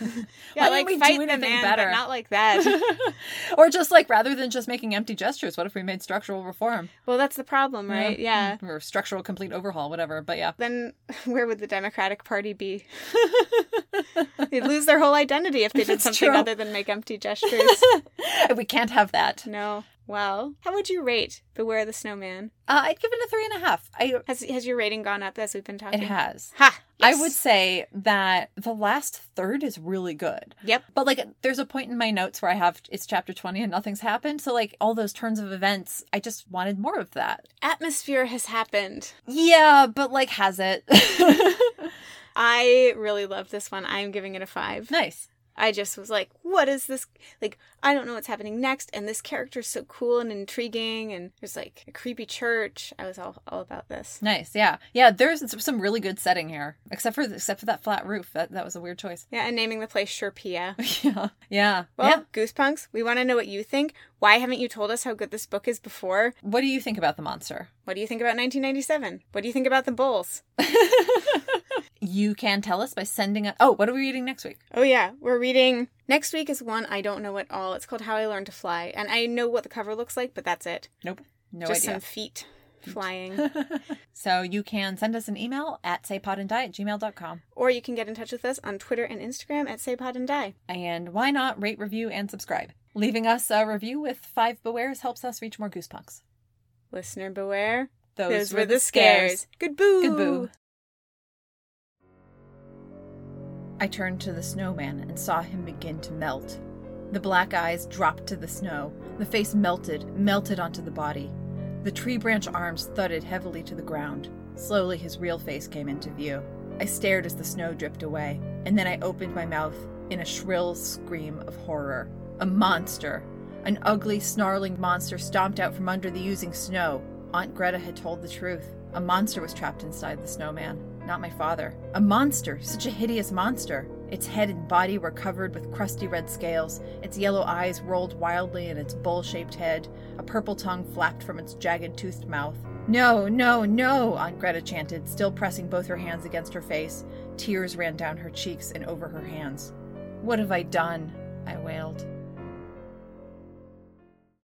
yeah like fight do the man better? but not like that <laughs> or just like rather than just making empty gestures, what if we made structural reform? well that's the problem right yeah, mm-hmm. Or structural complete overhaul, whatever. But yeah. then where would the democratic party be they'd lose their whole identity if they did That's something true. other than make empty gestures we can't have that. no well how would you rate beware the snowman Uh, I'd give it a three and a half. I has has your rating gone up as we've been talking it has. ha I would say that the last third is really good. yep But like there's a point in my notes where I have it's chapter 20 and nothing's happened. So like all those turns of events, I just wanted more of that. atmosphere has happened Yeah, but like has it? <laughs> I really love this one. I'm giving it a five. nice. I just was like, what is this? Like, I don't know what's happening next. And this character's so cool and intriguing. And there's like a creepy church. I was all, all about this. Nice. Yeah. Yeah, there's some really good setting here. Except for except for that flat roof. That that was a weird choice. Yeah, and naming the place Sherpia. <laughs> yeah. Yeah. Well, yeah. Goosepunks, we want to know what you think. Why haven't you told us how good this book is before? What do you think about the monster? What do you think about 1997? What do you think about the bulls? <laughs> You can tell us by sending a Oh, what are we reading next week? Oh, yeah, we're reading. Next week is one I don't know at all. It's called How I Learned to Fly. And I know what the cover looks like, but that's it. Nope. No Just idea. some feet flying. <laughs> so you can send us an email at saypodanddie at gmail.com. or you can get in touch with us on Twitter and Instagram at SayPod and why not rate, review, and subscribe? Leaving us a review with five bewares helps us reach more goosepunks. Listener beware. Those, were the scares. Good boo. Good boo. I turned to the snowman and saw him begin to melt. The black eyes dropped to the snow. The face melted, melted onto the body. The tree branch arms thudded heavily to the ground. Slowly, his real face came into view. I stared as the snow dripped away, and then I opened my mouth in a shrill scream of horror. A monster! An ugly, snarling monster stomped out from under the oozing snow. Aunt Greta had told the truth. A monster was trapped inside the snowman, not my father. A monster! Such a hideous monster! Its head and body were covered with crusty red scales. Its yellow eyes rolled wildly in its bowl shaped head. A purple tongue flapped from its jagged toothed mouth. No, no, no! Aunt Greta chanted, still pressing both her hands against her face. Tears ran down her cheeks and over her hands. What have I done? I wailed.